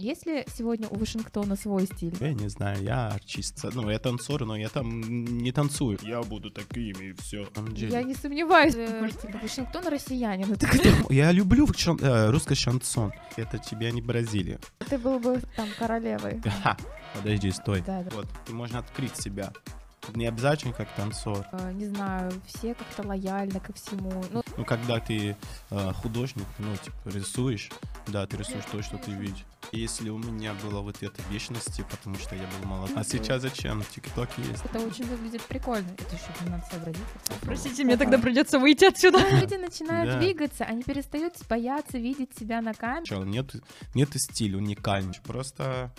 Есть ли сегодня у Вашингтона свой стиль? Я не знаю, я артист. Ну, я танцор, но я там не танцую. Я буду таким и все. Я не сомневаюсь. Э, Вашингтон россиянин. Я люблю э, русский шансон. Это тебе не Бразилия. Ты был бы там королевой. Подожди, стой. Да, да. Вот, ты можно открыть себя. Не обязательно как танцор. Э, Не знаю, все как-то лояльны ко всему. Ну, Ну, когда ты э, художник, ну, типа, рисуешь, да, ты рисуешь то, что ты видишь. Если у меня было вот это вечности, потому что я был молод. А сейчас зачем? ТикТок есть. это очень выглядит прикольно. Это еще не надо сообразить. Простите, мне тогда придется выйти отсюда. Люди начинают Да. двигаться, они перестают бояться видеть себя на камере. Нет, нет стиля уникальный. Просто,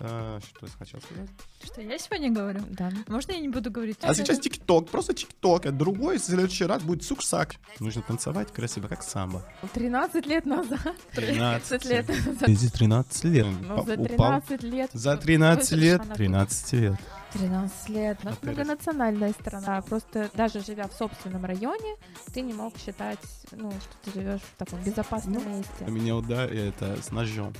э, что я хотел сказать? Что я сегодня говорю? Да. Можно я не буду говорить? А сейчас ТикТок, просто ТикТок. А другой в следующий раз будет суксак. Нужно танцевать красиво, как самбо. 13 лет назад. 13 лет назад. Иди 13 лет. Ну, за Упал. 13 лет. За 13 Слышишь, лет. она- 13 лет. 13 лет. У нас А многонациональная страна. Просто даже живя в собственном районе, ты не мог считать, ну, что ты живешь в таком безопасном А месте. меня ударили это с ножом.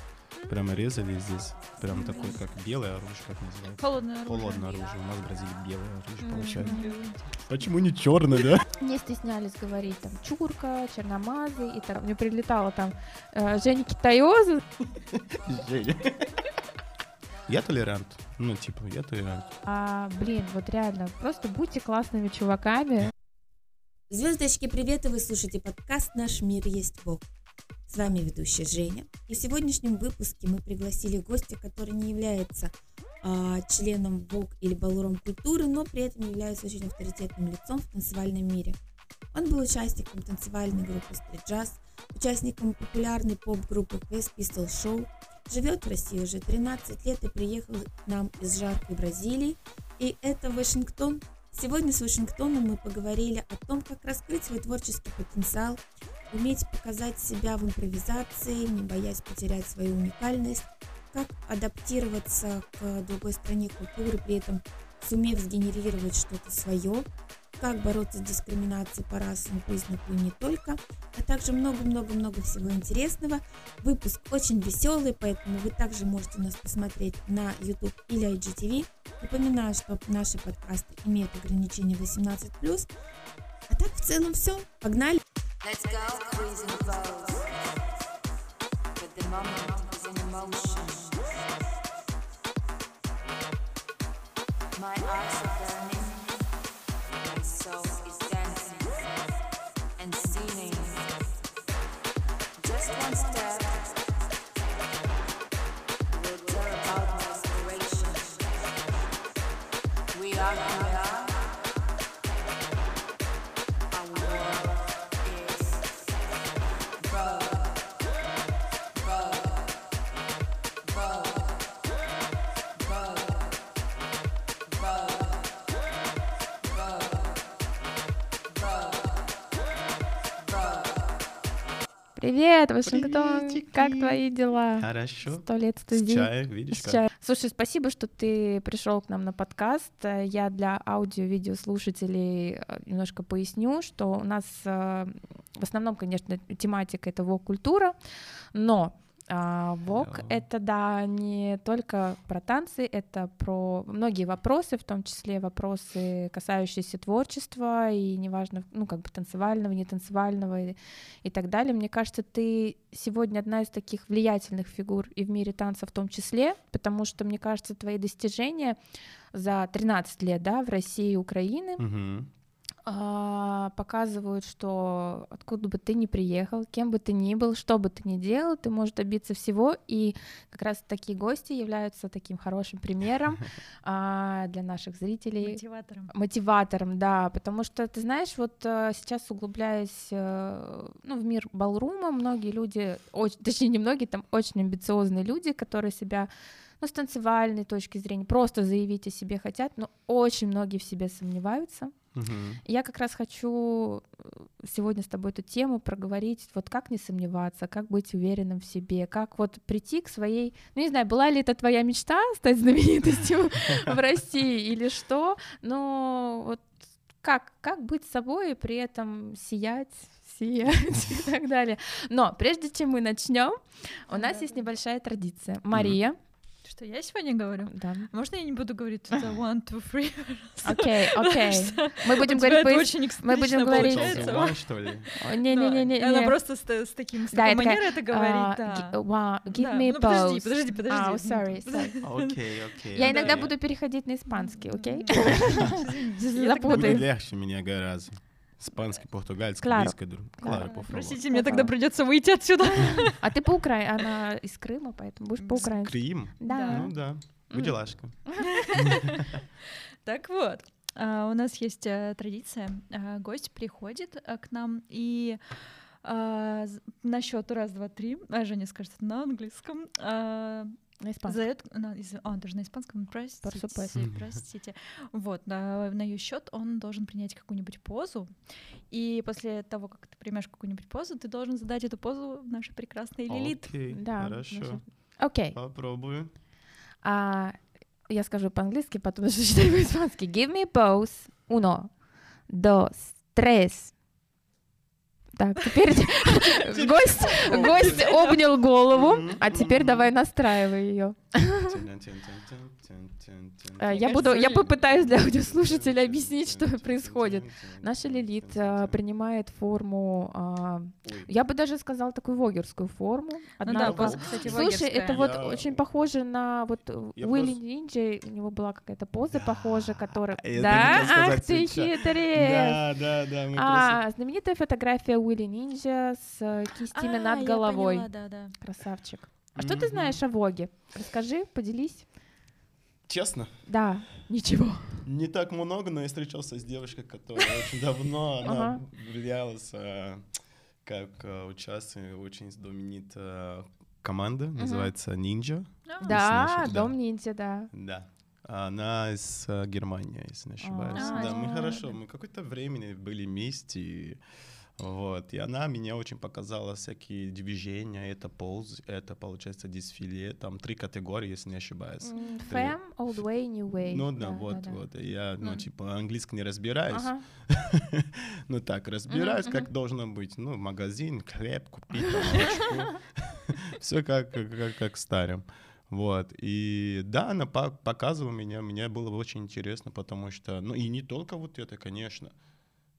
Прямо резали здесь. Прям такой, как белое оружие, как называется. Холодное оружие. Холодное оружие. У нас в Бразилии белое оружие получается. м. Почему не черное, да? Не стеснялись говорить там чурка, черномазы, и так. Мне прилетало там э, Женя Китаёза. Женя. Я толерант. Ну, типа, я толерант. А, блин, вот реально, просто будьте классными чуваками. Звездочки, привет, и вы слушаете подкаст «Наш мир есть Бог». С вами ведущая Женя. И в сегодняшнем выпуске мы пригласили гостя, который не является а, членом ВОК или Балуром культуры, но при этом является очень авторитетным лицом в танцевальном мире. Он был участником танцевальной группы Street Jazz, участником популярной поп-группы Quest Pistol Show, живет в России уже 13 лет и приехал к нам из жаркой Бразилии. И это Вашингтон, Сегодня с Вашингтоном мы поговорили о том, как раскрыть свой творческий потенциал, уметь показать себя в импровизации, не боясь потерять свою уникальность, как адаптироваться к другой стране культуры, при этом сумев сгенерировать что-то свое, как бороться с дискриминацией по расовому признаку и не только, а также много-много-много всего интересного. Выпуск очень веселый, поэтому вы также можете нас посмотреть на YouTube или IGTV. Напоминаю, что наши подкасты имеют ограничение 18+. А так в целом все. Погнали! Let's go, freezing clothes. But the moment is in emotion. My eyes Привет, Вашингтон! Приветики. Как твои дела? Хорошо. Сто лет С студии. чаем, видишь С как? чаем. Слушай, спасибо, что ты пришел к нам на подкаст. Я для аудио-видео слушателей э, немножко поясню, что у нас э, в основном, конечно, тематика это вок-культура, но Вок Hello. это да не только про танцы, это про многие вопросы, в том числе вопросы, касающиеся творчества и неважно, ну как бы танцевального, не танцевального и, и так далее. Мне кажется, ты сегодня одна из таких влиятельных фигур и в мире танца в том числе, потому что мне кажется, твои достижения за 13 лет, да, в России и Украины Мгм. а, показывают, что откуда бы ты ни приехал, кем бы ты ни был, что бы ты ни делал, ты можешь добиться всего, и как раз такие гости являются таким хорошим примером а, для наших зрителей. Мотиватором. Мотиватором, да, потому что, ты знаешь, вот э, сейчас углубляясь э, ну, в мир балрума, многие люди, очень, точнее, не многие, там очень амбициозные люди, которые себя ну, с танцевальной точки зрения просто заявить о себе хотят, но очень многие в себе сомневаются. Мгм. Я как раз хочу э, сегодня с тобой эту тему проговорить, вот как не сомневаться, как быть уверенным в себе, как вот прийти к своей, ну не знаю, была ли это твоя мечта стать знаменитостью в России или что, но вот как, как быть собой и при этом сиять сиять и так далее. Но прежде чем мы начнем, у нас есть небольшая традиция. Мария, Что я сегодня говорю? да. Можно я не буду говорить это one, two, three? Окей, окей. Мы будем говорить по очень мы будем говорить-. One, что ли? Не-не-не-не. Она просто с, таким с Да, такой манерой это говорит, да. Give me ну, подожди, pause. подожди, подожди. А, Ну, sorry, sorry. Окей, окей. Я иногда буду переходить на испанский, окей? Запутаюсь. легче меня гораздо. Испанский, португальский, Клару. близко друг. Клара, Клару. попробуй. Простите, мне тогда придется выйти отсюда. А ты по украински, она из Крыма, поэтому будешь по-украински. Крим? Да. Ну да. Выделашка. Так вот, а, у нас есть э, традиция. а, Гость приходит э, к нам и а, на счет раз, два, три, Женя скажет на английском, На испанском. зовет, на, из- а, даже на испанском, простите, простите. Вот, на, на ее счет он должен принять какую-нибудь позу, и после того, как ты примешь какую-нибудь позу, ты должен задать эту позу нашей прекрасной Лилит. Окей, Да, хорошо. значит. Окей. Попробую. А, я скажу по-английски, потом что читаю по-испански. Give me pose. Uno, dos, tres. Так, теперь гость, гость обнял голову, а теперь давай настраивай ее. Я буду, я попытаюсь для аудиослушателя объяснить, что происходит. Наша Лилит принимает форму, я бы даже сказала такую вогерскую форму. Слушай, это вот очень похоже на вот Уилли Нинджа, у него была какая-то поза похожая, которая... Да? Ах ты хитрец! Да, да, да. А, знаменитая фотография Уилли Нинджа с кистями над головой. Красавчик. А что ты знаешь о Воге? Расскажи, поделись. Честно, Да, ничего. не так много, но я встречался с девушкой, которая очень давно, она Ага. влиялась, а, как а, участие очень знаменитая команда, называется Ninja. А, Да. Дом Ниндзя, да. Да. Она из а, Германии, если не ошибаюсь. А, да, мы да. хорошо, мы какое-то время были вместе. Вот, и она меня очень показала всякие движения, это полз, это, получается, дисфиле, там три категории, если не ошибаюсь. М, Fam, Old Way, New Way. Ну да, вот, вот. И Я, ну, М. типа, английский не разбираюсь. Ага. Ну так, разбираюсь, как должно быть. Ну, магазин, хлеб купить, молочко. Все как, как, как, старым. Вот. И да, она по- показывала меня, мне было очень интересно, потому что, ну и не только вот это, конечно.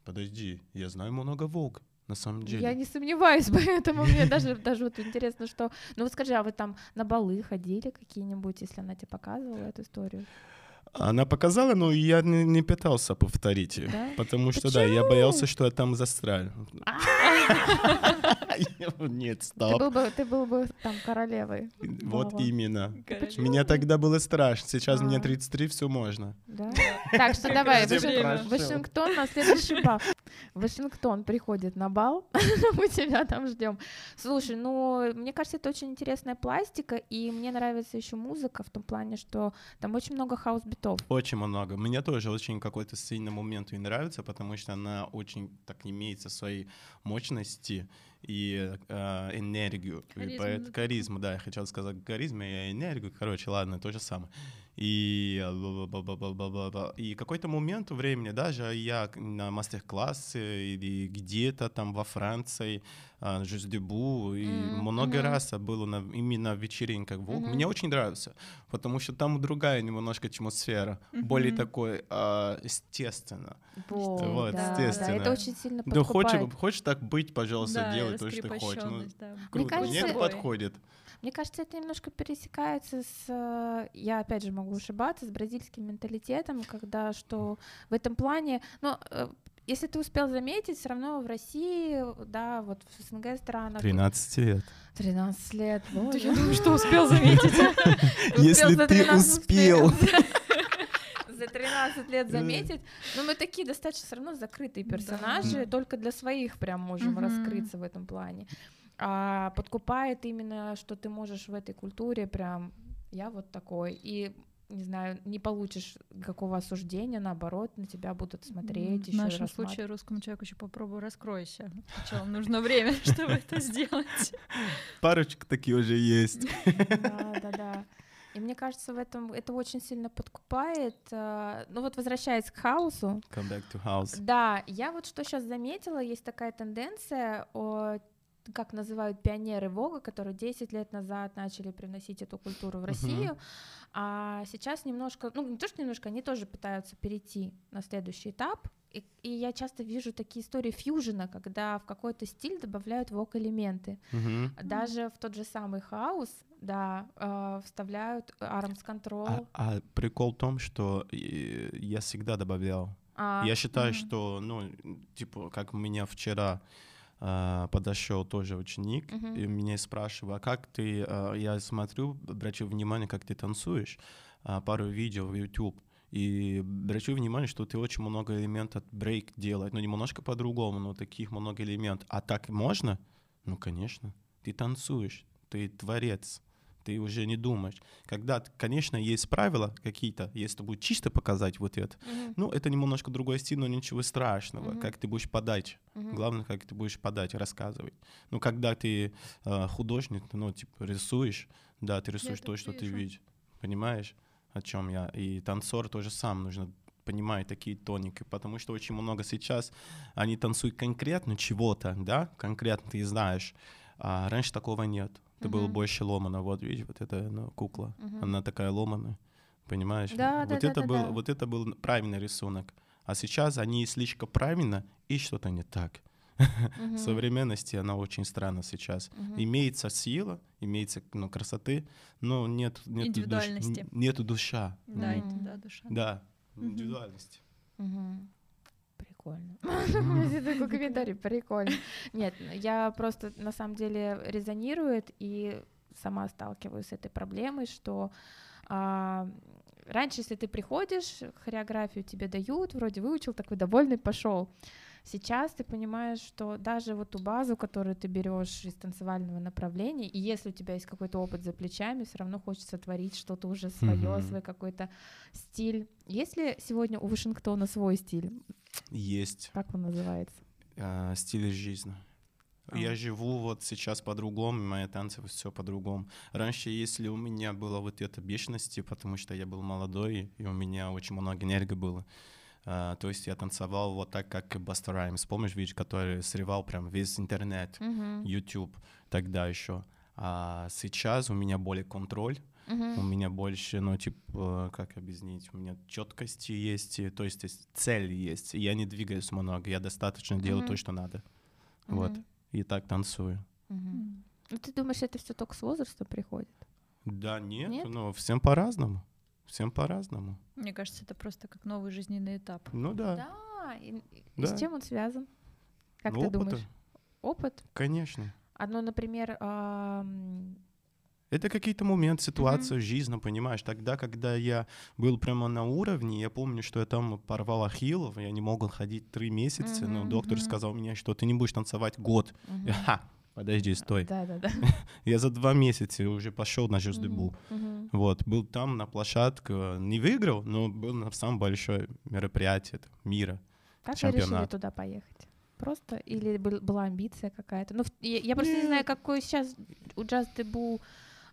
Подожди, я знаю много волк, на самом деле. Я не сомневаюсь, поэтому мне даже, даже вот интересно, что... Ну вот скажи, а вы там на балы ходили какие-нибудь, если она тебе показывала эту историю? Она показала, но я не, не пытался повторить. Да? Потому что, да, я боялся, что я там застрял. Нет, Ты стоп. был, бы, ты был бы там королевой, Вот именно. Мне тогда было страшно. Сейчас мне А. 33, все можно. да? Так что давай, Ваши-. Вашингтон на следующий бал. Вашингтон приходит на бал, мы тебя там ждем. Слушай, ну, мне кажется, это очень интересная пластика, и мне нравится еще музыка в том плане, что там очень много хаус-битов. Очень много. Мне тоже очень какой-то сильный момент ей нравится, потому что она очень так имеется своей мощности и э, энергию. И Харизму, поэт- да. Харизму, да, я хотел сказать харизма и энергию. Короче, ладно, то же самое. И, бла-бла-бла-бла-бла-бла. и какой-то момент времени, даже я на мастер-классе или где-то там во Франции, а, Жюздебу, и М, много мгм. раз я был на, именно в вечеринках. Мгм. Мне очень нравится, потому что там другая немножко атмосфера, более Мгм. такой а, естественно. Вот, Вот, да, да, естественно. это очень сильно Да хочешь, подкупает. хочешь так быть, пожалуйста, Да, делай то, что ты хочешь. Ну, да. круто, кажется- мне это Собой. подходит. Мне кажется, это немножко пересекается с, э, я опять же могу ошибаться, с бразильским менталитетом, когда что в этом плане, ну, э, если ты успел заметить, все равно в России, да, вот в СНГ странах... 13 лет. 13 лет, боже. я думаю, что успел заметить. Если за ты 13 успел. За 13 лет заметить. Но мы такие достаточно все равно закрытые персонажи, только для своих прям можем раскрыться в этом плане. А подкупает именно, что ты можешь в этой культуре прям я вот такой. И не знаю, не получишь какого осуждения, наоборот, на тебя будут смотреть. В нашем рассматривать. случае русскому человеку еще попробуй раскройся. Сначала нужно время, чтобы это сделать. Парочка такие уже есть. Да, да, да. И мне кажется, в этом это очень сильно подкупает. э, Ну вот возвращаясь к хаосу, Come back to house. да, я вот что сейчас заметила, есть такая тенденция, о, как называют пионеры Вога, которые 10 лет назад начали привносить эту культуру в Россию, а сейчас немножко, ну не то, что немножко, они тоже пытаются перейти на следующий этап, и, и я часто вижу такие истории фьюжена, когда в какой-то стиль добавляют вок-элементы. Мгм. Даже в тот же самый хаос, да, э, вставляют Arms Control. А, а прикол в том, что э, я всегда добавлял. А, Я считаю, мгм. что, ну, типа, как у меня вчера подошел тоже ученик, Мгм. и меня спрашивал, а как ты, а, я смотрю, обращу внимание, как ты танцуешь, а, пару видео в YouTube, и обращу внимание, что ты очень много элементов брейк делать, ну, немножко по-другому, но таких много элементов. А так можно? Ну, конечно. Ты танцуешь, ты творец, ты уже не думаешь. Когда, конечно, есть правила какие-то, если будет чисто показать вот это, Мгм, ну, это немножко другой стиль, но ничего страшного. Мгм. Как ты будешь подать. мгм. Главное, как ты будешь подать, рассказывать. Ну, когда ты э, художник, ну, типа, рисуешь, да, ты рисуешь это то, что ты вижу. видишь. Понимаешь, о чем я? И танцор тоже сам нужно понимать такие тоники, потому что очень много сейчас они танцуют конкретно чего-то, да, конкретно ты знаешь, а раньше такого нет. Это было Мгм. больше ломано. Вот видишь, вот эта ну, кукла, Мгм. она такая ломаная, понимаешь? Да, вот да, это да, был, да. вот это был правильный рисунок. А сейчас они слишком правильно и что-то не так. Мгм. Современности она очень странна сейчас. Мгм. Имеется сила, имеется ну, красоты, но нет, нет Индивидуальности. нету душа. Да, это да, душа. Да, Мгм. индивидуальности. Мгм. Прикольно. Такой комментарий, прикольно. Нет, я просто на самом деле резонирует и сама сталкиваюсь с этой проблемой, что а, раньше, если ты приходишь, хореографию тебе дают, вроде выучил, такой довольный, пошел. Сейчас ты понимаешь, что даже вот ту базу, которую ты берешь из танцевального направления, и если у тебя есть какой-то опыт за плечами, все равно хочется творить что-то уже свое, Мгм. свой какой-то стиль. Есть ли сегодня у Вашингтона свой стиль? Есть Как он называется? а, стиль жизни. А. Я живу вот сейчас по-другому, мои танцы все по-другому. Раньше, если у меня было вот это бешености, потому что я был молодой, и у меня очень много энергии было, а, то есть я танцевал вот так, как Баста Раймс, помнишь, видишь, который срывал прям весь интернет, Мгм. YouTube тогда еще. А сейчас у меня более контроль, у Мгм. меня больше, ну, типа, как объяснить, у меня четкости есть, то есть есть цель есть, я не двигаюсь много, я достаточно делаю то, что надо. Вот. Мгм. И так танцую. М. Ну, ты думаешь, это все только с возрастом приходит? Да, нет, Нет? ну, всем по-разному. Всем по-разному. Мне кажется, это просто как новый жизненный этап. Ну да, Да. И, и Да. с чем он связан? Как Ну, ты опыта. думаешь? Опыт? конечно. Одно, например, ам, Это какие-то моменты, ситуация, жизнь, ну, понимаешь. Тогда, когда я был прямо на уровне, я помню, что я там порвал ахиллов, я не мог ходить три месяца, но Мгм, доктор мгм. сказал мне, что ты не будешь танцевать год. Я, Ха, подожди, стой. Да, да, да. Я за два месяца уже пошел на жюздебу. Мгм. Вот, был там на площадке, не выиграл, но был на самом большое мероприятие это, мира. Как вы решили туда поехать? Просто или был- была амбиция какая-то? Ну, я, я просто не знаю, какой сейчас у джаз дебу.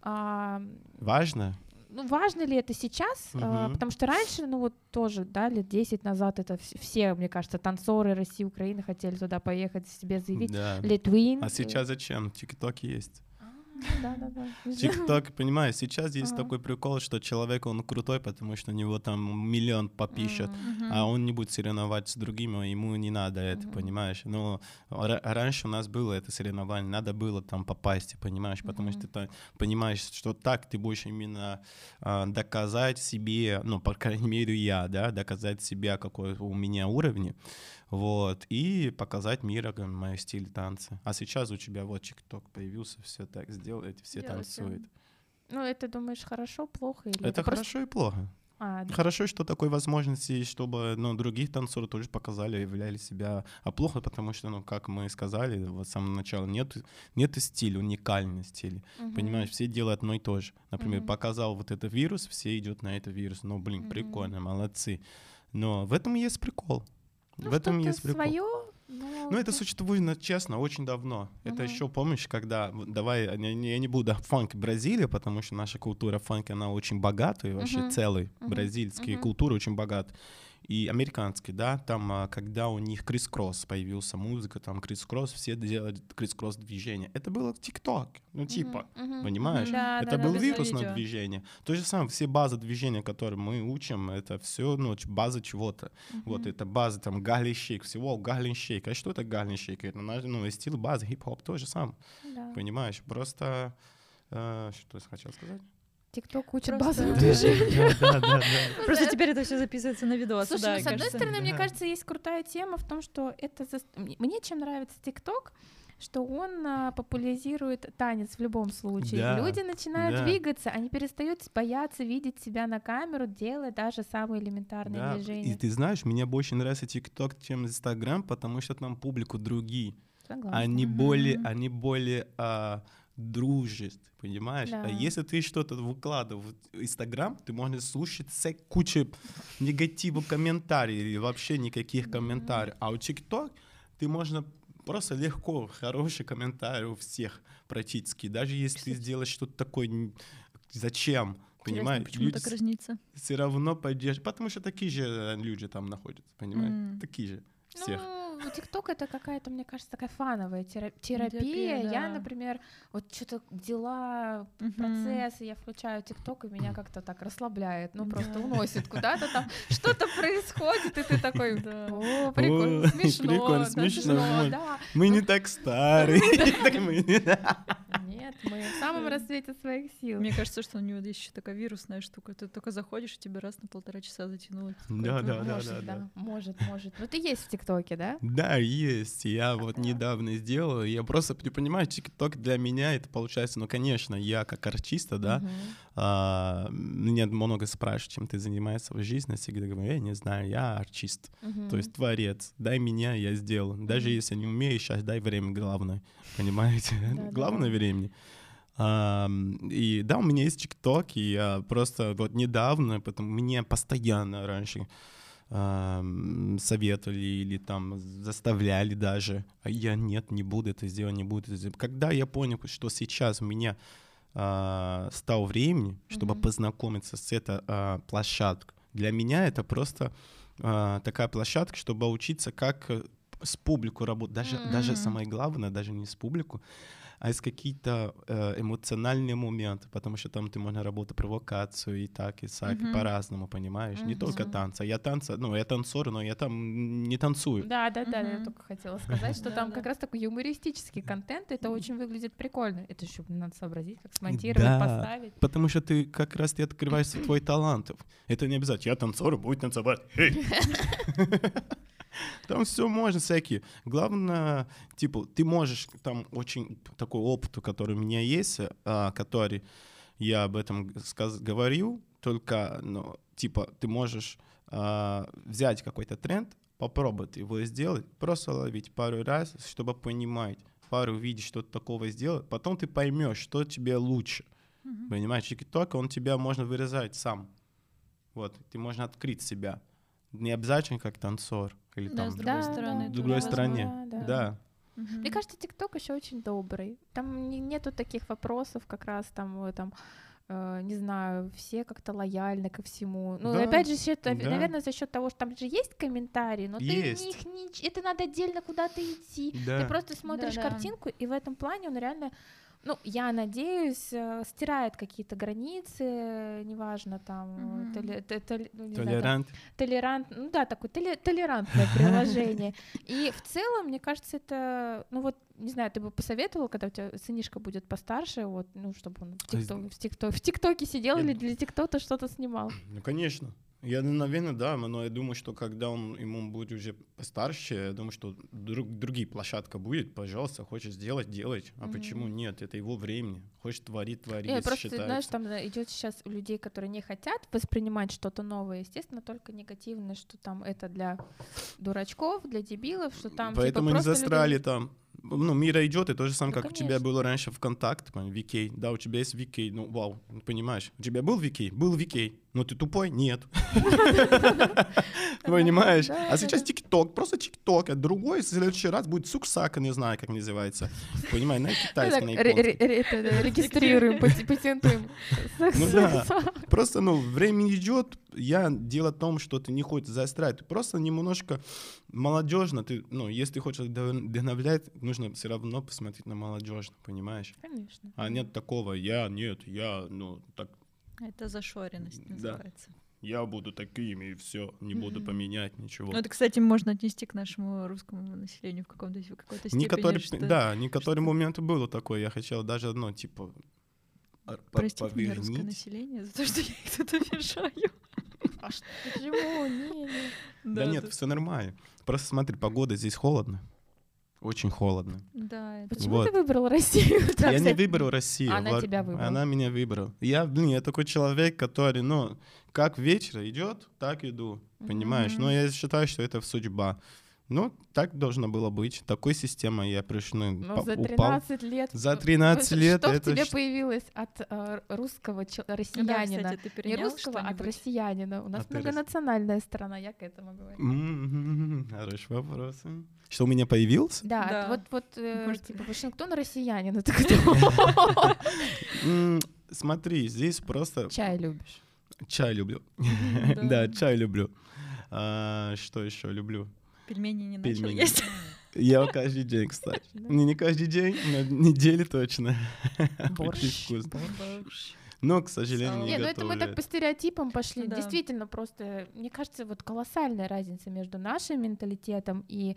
а, Важно? Ну, важно ли это сейчас? А, Мгм. потому что раньше, ну вот тоже, да, лет 10 назад это вс- все, мне кажется, танцоры России, Украины хотели туда поехать, себе заявить. Да. Литвин. А сейчас зачем? Тикток есть. Да, да, да. ТикТок, понимаешь, сейчас есть Ага. такой прикол, что человек, он крутой, потому что у него там миллион подпишет, М. а он не будет соревноваться с другими, ему не надо это, Мгм. понимаешь? Но ра- раньше у нас было это соревнование, надо было там попасть, понимаешь? Потому Мгм. что ты понимаешь, что так ты будешь именно а, доказать себе, ну, по крайней мере, я, да, доказать себя, какой у меня уровень, вот, и показать миру как, мой стиль танца. А сейчас у тебя вот ТикТок появился, все так сделать, все Делайте. танцуют. Ну, это думаешь, хорошо, плохо? Или Это просто- хорошо и плохо. А, да. Хорошо, что такой возможности, чтобы ну, других танцоров тоже показали, являли себя. А плохо, потому что, ну, как мы сказали, вот с самого начала, нет, нет стиля, уникальный стиль. Мгм. Понимаешь, все делают одно и то же. Например, Мгм. показал вот этот вирус, все идут на этот вирус. Ну, блин, Мгм. прикольно, молодцы. Но в этом есть прикол. Ну, в этом есть прикол. свое Ну, это существует, честно, очень давно. Это Мгм. еще, помнишь, когда... Давай, я не, буду фанк Бразилия, потому что наша культура фанк, она очень богатая, вообще Мгм. целый. Мгм. Бразильские Мгм. культуры очень богаты. И американские, да, там, а, когда у них крисс-кросс появился, музыка, там, крисс-кросс, все делали крисс-кросс движение. Это было ТикТок, ну, типа, понимаешь? Да, это да, да, был да. вирусное видео. движение. То же самое, все базы движения, которые мы учим, это все, ну, база чего-то. Вот это база, там, Гарлин Шейк, всего Гарлин Шейк. А что это Гарлин Шейк? Это, ну, стиль базы, хип-хоп, то же самое. Да. Понимаешь? Просто... э, что я хотел сказать? ТикТок учит базовым движениям. Да, да. Просто теперь это все записывается на видос. Слушай, ну, с одной стороны, мне кажется, есть крутая тема в том, что это... Мне чем нравится ТикТок, что он а, популяризирует танец в любом случае. Да, Люди начинают да. двигаться, они перестают бояться видеть себя на камеру, делая даже самые элементарные Да, движения. И ты знаешь, мне больше нравится ТикТок, чем Инстаграм, потому что там публику другие. Согласна. Они более, они более а, дружат, понимаешь? Да. А если ты что-то выкладываешь в Инстаграм, ты можешь слушать кучу негатива комментариев или вообще никаких комментариев. А у ТикТок ты можно просто легко хороший комментарий у всех практически. Даже если ты сделаешь что-то такое, зачем? Понимаешь? почему Люди так разнится? все равно поддерживают, потому что такие же э, люди там находятся, понимаешь? М. Такие же всех. Ну, ТикТок это какая-то, мне кажется, такая фановая тера- терапия. Терапия, Я, да. например, вот что-то дела, Мгм. процессы, я включаю ТикТок, и меня как-то так расслабляет, ну просто Да. уносит куда-то там, что-то происходит, и ты такой, о, прикольно, смешно, прикольно, смешно. Мы не так старые. Нет, мы в самом рассвете своих сил. Мне кажется, что у него есть еще такая вирусная штука. Ты только заходишь, и тебе раз на полтора часа затянуло. Да, да, да, Может, да, да. Может, может. Ну ты есть в ТикТоке, да? Да, есть. Я вот Да. недавно сделал. Я просто, ты понимаешь, ТикТок для меня это получается, ну, конечно, я как артиста, да. А, меня много спрашивают, чем ты занимаешься в жизни. Я всегда говорю, я не знаю, я артист, Мгм. то есть творец. Дай меня, я сделаю. Даже если не умею, сейчас дай время главное. Понимаете? Главное времени. Ам, и да, у меня есть ТикТок, и я просто вот недавно, потом мне постоянно раньше ам, советовали или там заставляли даже, а я нет, не буду это сделать, не буду это сделать. Когда я понял, что сейчас у меня а, стало времени, чтобы Мгм. познакомиться с этой а, площадкой, для меня это просто а, такая площадка, чтобы учиться, как э, с публикой работать. Даже, даже Мгм. самое главное, даже не с публикой, а из какие-то э, эмоциональные моменты, потому что там ты можно работать провокацию и так, и так, Мгм. по-разному, понимаешь? Не только Мгм. танцы. Я танца, ну, я танцор, но я там не танцую. Да, да, да, я только хотела сказать, что там как раз такой юмористический контент, это очень выглядит прикольно. Это еще надо сообразить, как смонтировать, Да. поставить. Потому что ты как раз ты открываешь твой талант. Это не обязательно. Я танцор, будет танцевать. Там все можно всякие. Главное, типа, ты можешь, там очень такой опыт, который у меня есть, а, который я об этом говорил, только, ну, типа, ты можешь а, взять какой-то тренд, попробовать его сделать, просто ловить пару раз, чтобы понимать, пару видеть, что ты такого сделать, потом ты поймешь, что тебе лучше. Мгм. Понимаешь, ТикТок, он тебя можно вырезать сам. Вот, ты можно открыть себя. Не обязательно как танцор. Или Да, там, с другой стороны, в другой возможно. стране. Да, да. Да. Мгм. Мне кажется, ТикТок еще очень добрый. Там не- нету таких вопросов, как раз там, там э, не знаю, все как-то лояльны ко всему. Ну, Да, опять же, счет- да. наверное, за счет того, что там же есть комментарии, но ты Есть. них не, ч- это надо отдельно куда-то идти. Да. Ты просто смотришь Да-да. картинку, и в этом плане он реально, ну, я надеюсь, э, стирает какие-то границы, неважно, там, Мгм. толе- т- толе- ну, не знаю, там, Толерант. толерант, ну да, такое толе- толерантное приложение. И в целом, мне кажется, это, ну вот, не знаю, ты бы посоветовал, когда у тебя сынишка будет постарше, вот, ну, чтобы он в, То есть- тикток, в, тикток, в ТикТоке сидел или для ТикТока что-то снимал. Ну, конечно. Я, наверное, да, но я думаю, что когда он ему будет уже постарше, я думаю, что друг, другие площадка будет, пожалуйста, хочешь сделать, делать. А Мгм. почему нет? Это его времени. Хочешь творить, твори, Нет, если просто, считается. знаешь, там идет сейчас у людей, которые не хотят воспринимать что-то новое, естественно, только негативное, что там это для дурачков, для дебилов, что там типа, Поэтому не просто люди- застряли там. Ну, мира идет, и то же самое, Ну, как у тебя конечно. было раньше ВКонтакте, VK. Да, у тебя есть VK, ну, вау, понимаешь. У тебя был VK? Был VK. Ну ты тупой? Нет. Понимаешь? А сейчас. ТикТок, просто ТикТок. А другой в следующий раз будет суксака, не знаю, как называется. Понимаешь, на китайском, на Регистрируем, патентуем. Ну да. Просто, ну, время идет, я дело в том, что ты не хочешь заострять, ты просто немножко молодежно, ты, ну, если хочешь вдох- вдохновлять, нужно все равно посмотреть на молодежь, понимаешь? Конечно. А нет такого, я, нет, я, ну, так, Это зашоренность Да. называется. я буду таким, и все, не буду Мгм. поменять ничего. Ну, это, кстати, можно отнести к нашему русскому населению в каком-то в какой-то степени. Некоторые, что- да, некоторые что- моменты было такое, я хотел даже, ну, типа, Простите меня, русское население, за то, что я их тут обижаю. А что? Почему? Не, не. Да, нет, все нормально. Просто смотри, погода здесь холодно. Очень холодно. Да, это Почему Вот. ты выбрал Россию? Да, я не выбрал Россию. Она вот тебя выбрала. Она меня выбрала. Я, блин, я такой человек, который, ну, как вечер идет, так иду. Понимаешь? Но я считаю, что это судьба. Ну, так должно было быть. Такой системой я пришел. Ну, по- за упал. 13 лет. За э, 13 что- лет Что в это тебе ш- появилось от э, русского Да, россиянина? кстати, ты Не русского, а от россиянина. У нас рос- многонациональная страна, я к этому говорю. Хороший вопрос. Что у меня появился? Да, Да. вот, вот э, Может, типа, Вашингтон россиянин, это кто? Смотри, здесь просто Чай любишь. чай люблю. Да, чай люблю. А, Что еще люблю? Пельмени не начал Пельмени. есть. Я каждый день, кстати. Не, не каждый день, на неделе точно. Очень Борщ. вкусно. Но, к сожалению, не Не, ну это мы так по стереотипам пошли. Да. Действительно, просто, мне кажется, вот колоссальная разница между нашим менталитетом и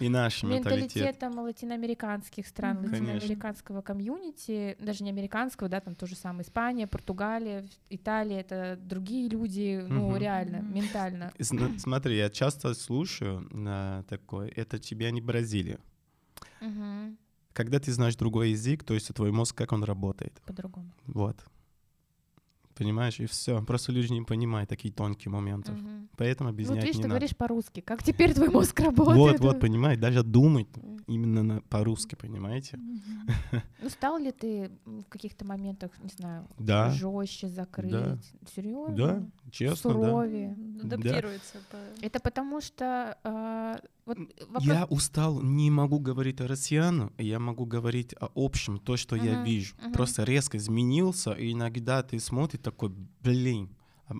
И наш менталитет. менталитетом латиноамериканских стран. Конечно. латиноамериканского комьюнити, даже не американского, да, там то же самое Испания, Португалия, Италия, это другие люди, ну Мгм. реально, Мгм. ментально. Зна- Смотри, я часто слушаю а, такое, это тебя не Бразилия. Мгм. Когда ты знаешь другой язык, то есть твой мозг, как он работает. По-другому. Вот. Понимаешь, и все. Просто люди не понимают такие тонкие моменты. Мгм. Поэтому Вот объяснять видишь, не ты надо. говоришь по-русски. Как теперь твой мозг работает? Вот, вот, понимаешь, даже думать именно на- по-русски, понимаете? Ну, стал ли ты в каких-то моментах, не знаю, Да, жестче закрыть? Серьезно? да, честно, да. Суровее. Адаптируется. по- Это потому что э, вот вопрос- Я устал, не могу говорить о россиян, я могу говорить о общем, то, что я Мгм, вижу. мгм. Просто резко изменился, и иногда ты смотришь такой, блин, а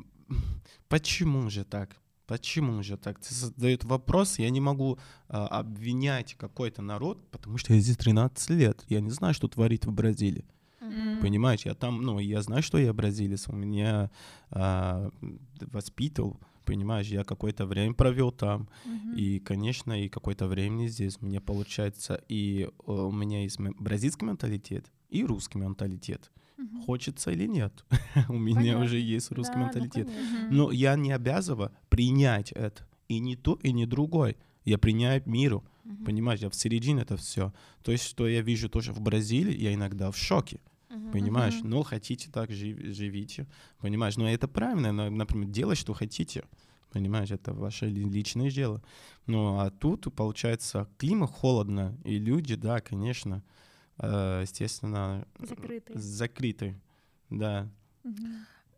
почему же так? Почему же так? Ты задает вопрос, я не могу а, обвинять какой-то народ, потому что я здесь 13 лет, я не знаю, что творит в Бразилии. Мгм. Понимаешь, я там, ну, я знаю, что я бразилец, у меня а, воспитывал, понимаешь, я какое-то время провел там, Мгм. и, конечно, и какое-то время здесь мне получается, и э, у меня есть бразильский менталитет и русский менталитет. Мгм. Хочется или нет? У меня Понятно. уже есть русский Да, ну, менталитет. Мгм. Но я не обязан принять это. И не то, и не другой. Я приняю миру. Мгм. Понимаешь, я в середине это все. То есть, что я вижу тоже в Бразилии, я иногда в шоке. Мгм. Понимаешь? Мгм. Ну, хотите так, жив- живите. Понимаешь? Но это правильно, на- например, делать, что хотите. Понимаешь, это ваше ли- личное дело. Ну, а тут, получается, климат холодно, и люди, да, конечно, э, естественно, Закрытые. закрыты. Да.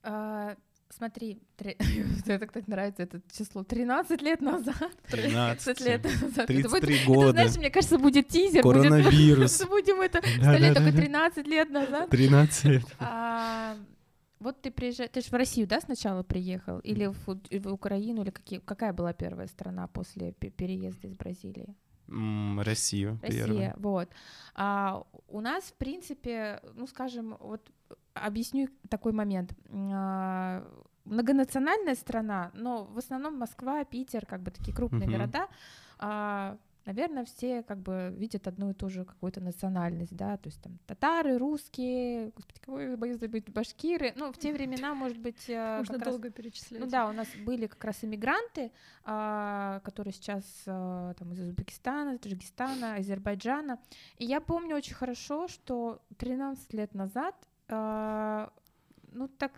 А, Смотри, три- так, так нравится это число. 13 лет назад. 13, лет назад. Это будет- 33 это, года. знаешь, мне кажется, будет тизер. будет- Коронавирус. Будем это... Да, да, только да, да. 13 лет назад. 13 лет. А, Вот ты приезжаешь... Ты же в Россию, да, сначала приехал? Или в, в Украину? Или какие... какая была первая страна после пе- переезда из Бразилии? Россию Россия, первая. вот. А у нас, в принципе, ну, скажем, вот объясню такой момент. А, Многонациональная страна, но в основном Москва, Питер, как бы такие крупные Мгм. города, а, наверное, все как бы видят одну и ту же какую-то национальность, да, то есть там татары, русские, господи, кого я боюсь забыть, башкиры, ну, в те времена, может быть, э, Можно как раз- долго перечислять. ну да, у нас были как раз иммигранты, а, которые сейчас а, там из Узбекистана, Таджикистана, Азербайджана. И я помню очень хорошо, что 13 лет назад, а, ну так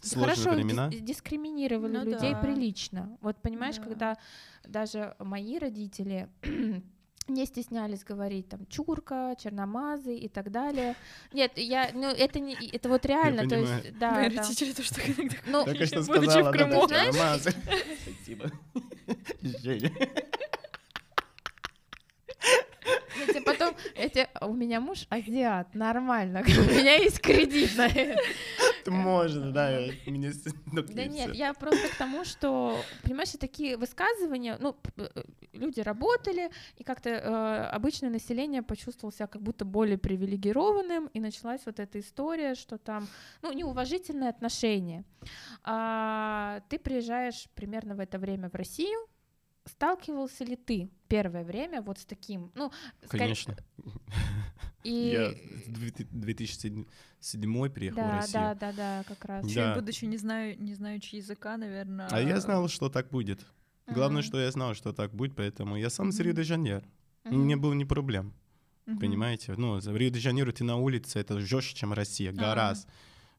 Сложные хорошо времена. дис- дискриминировали Ну людей да. прилично. Вот понимаешь, Да. когда даже мои родители не стеснялись говорить там чурка, черномазы и так далее. Нет, я, ну это не, это вот реально, то понимаю. есть, да, Мои там, родители тоже так иногда ну, Только что Будучи в сказала, да, Крыму. да, Алмазы. Спасибо. Тебе потом, тебе- у меня муж азиат, нормально, у меня есть кредит на это. Можно, да, я- мне с- ну, Да нет, я просто к тому, что, понимаешь, такие высказывания, ну, э, люди работали, и как-то э, обычное население почувствовало себя как будто более привилегированным, и началась вот эта история, что там, ну, неуважительное отношение. А, ты приезжаешь примерно в это время в Россию, сталкивался ли ты первое время вот с таким, ну, Конечно. и Я в 2007 приехал в да, Россию. да, да, да, как раз. Ещё Да. будучи не знаю, не знаючи языка, наверное. А я знал, что так будет. Главное, Мгм. что я знал, что так будет, поэтому я сам с Мгм. Рио-де-Жанейро. Мгм. Не было ни проблем, понимаете? Ну, в Рио-де-Жанейро ты на улице, это жестче, чем Россия, гораздо.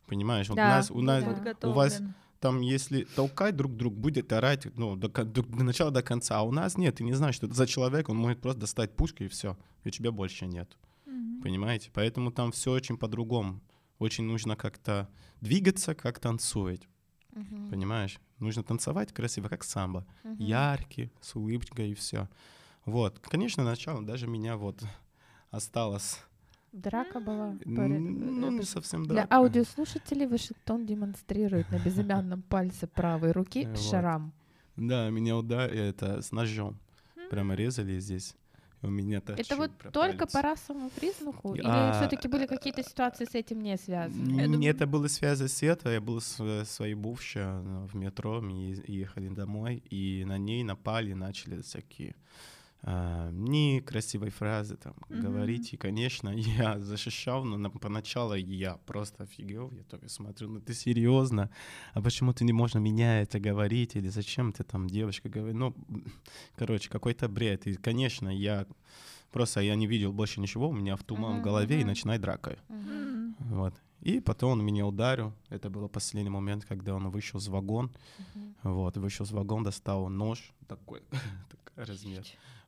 Понимаешь? Вот у Да, нас, у нас, да. у вас там, если толкать друг друга, будет орать, ну, до, до- до начала до конца. А у нас нет, ты не знаешь, что это за человек, он может просто достать пушку и все, и у тебя больше нет. Понимаете? Поэтому там все очень по-другому. Очень нужно как-то двигаться, как танцует. Мгм. Понимаешь? Нужно танцевать красиво, как самбо. Мгм. Яркий, с улыбкой и все. Вот. Конечно, начало даже меня вот осталось. Драка была. Ну, Пори- не совсем Для драка. аудиослушателей Вашингтон демонстрирует на безымянном пальце правой руки Э, вот. шрам. Да, меня ударили это с ножом. Прямо резали здесь. У меня Это торчит вот про только по расовому признаку? Или А, все-таки были какие-то ситуации с этим не связаны? Я думаю- это было связано с это. Я был с э, своей бывшей э, в метро, мы ехали домой, и на ней напали, начали всякие а, некрасивые фразы там Мгм. говорить. И, конечно, я защищал, но на- поначалу я просто офигел. Я только смотрю, ну ты серьезно? А почему ты не можешь меня это говорить? Или зачем ты там девочка говорит? Ну, короче, какой-то бред. И, конечно, я просто я не видел больше ничего, у меня в туман в Мгм, голове и мгм. начинает драка. Мгм. Вот. И потом он меня ударил. Это был последний момент, когда он вышел из вагон. Мгм. Вот, вышел из вагон, достал нож такой, такой размер.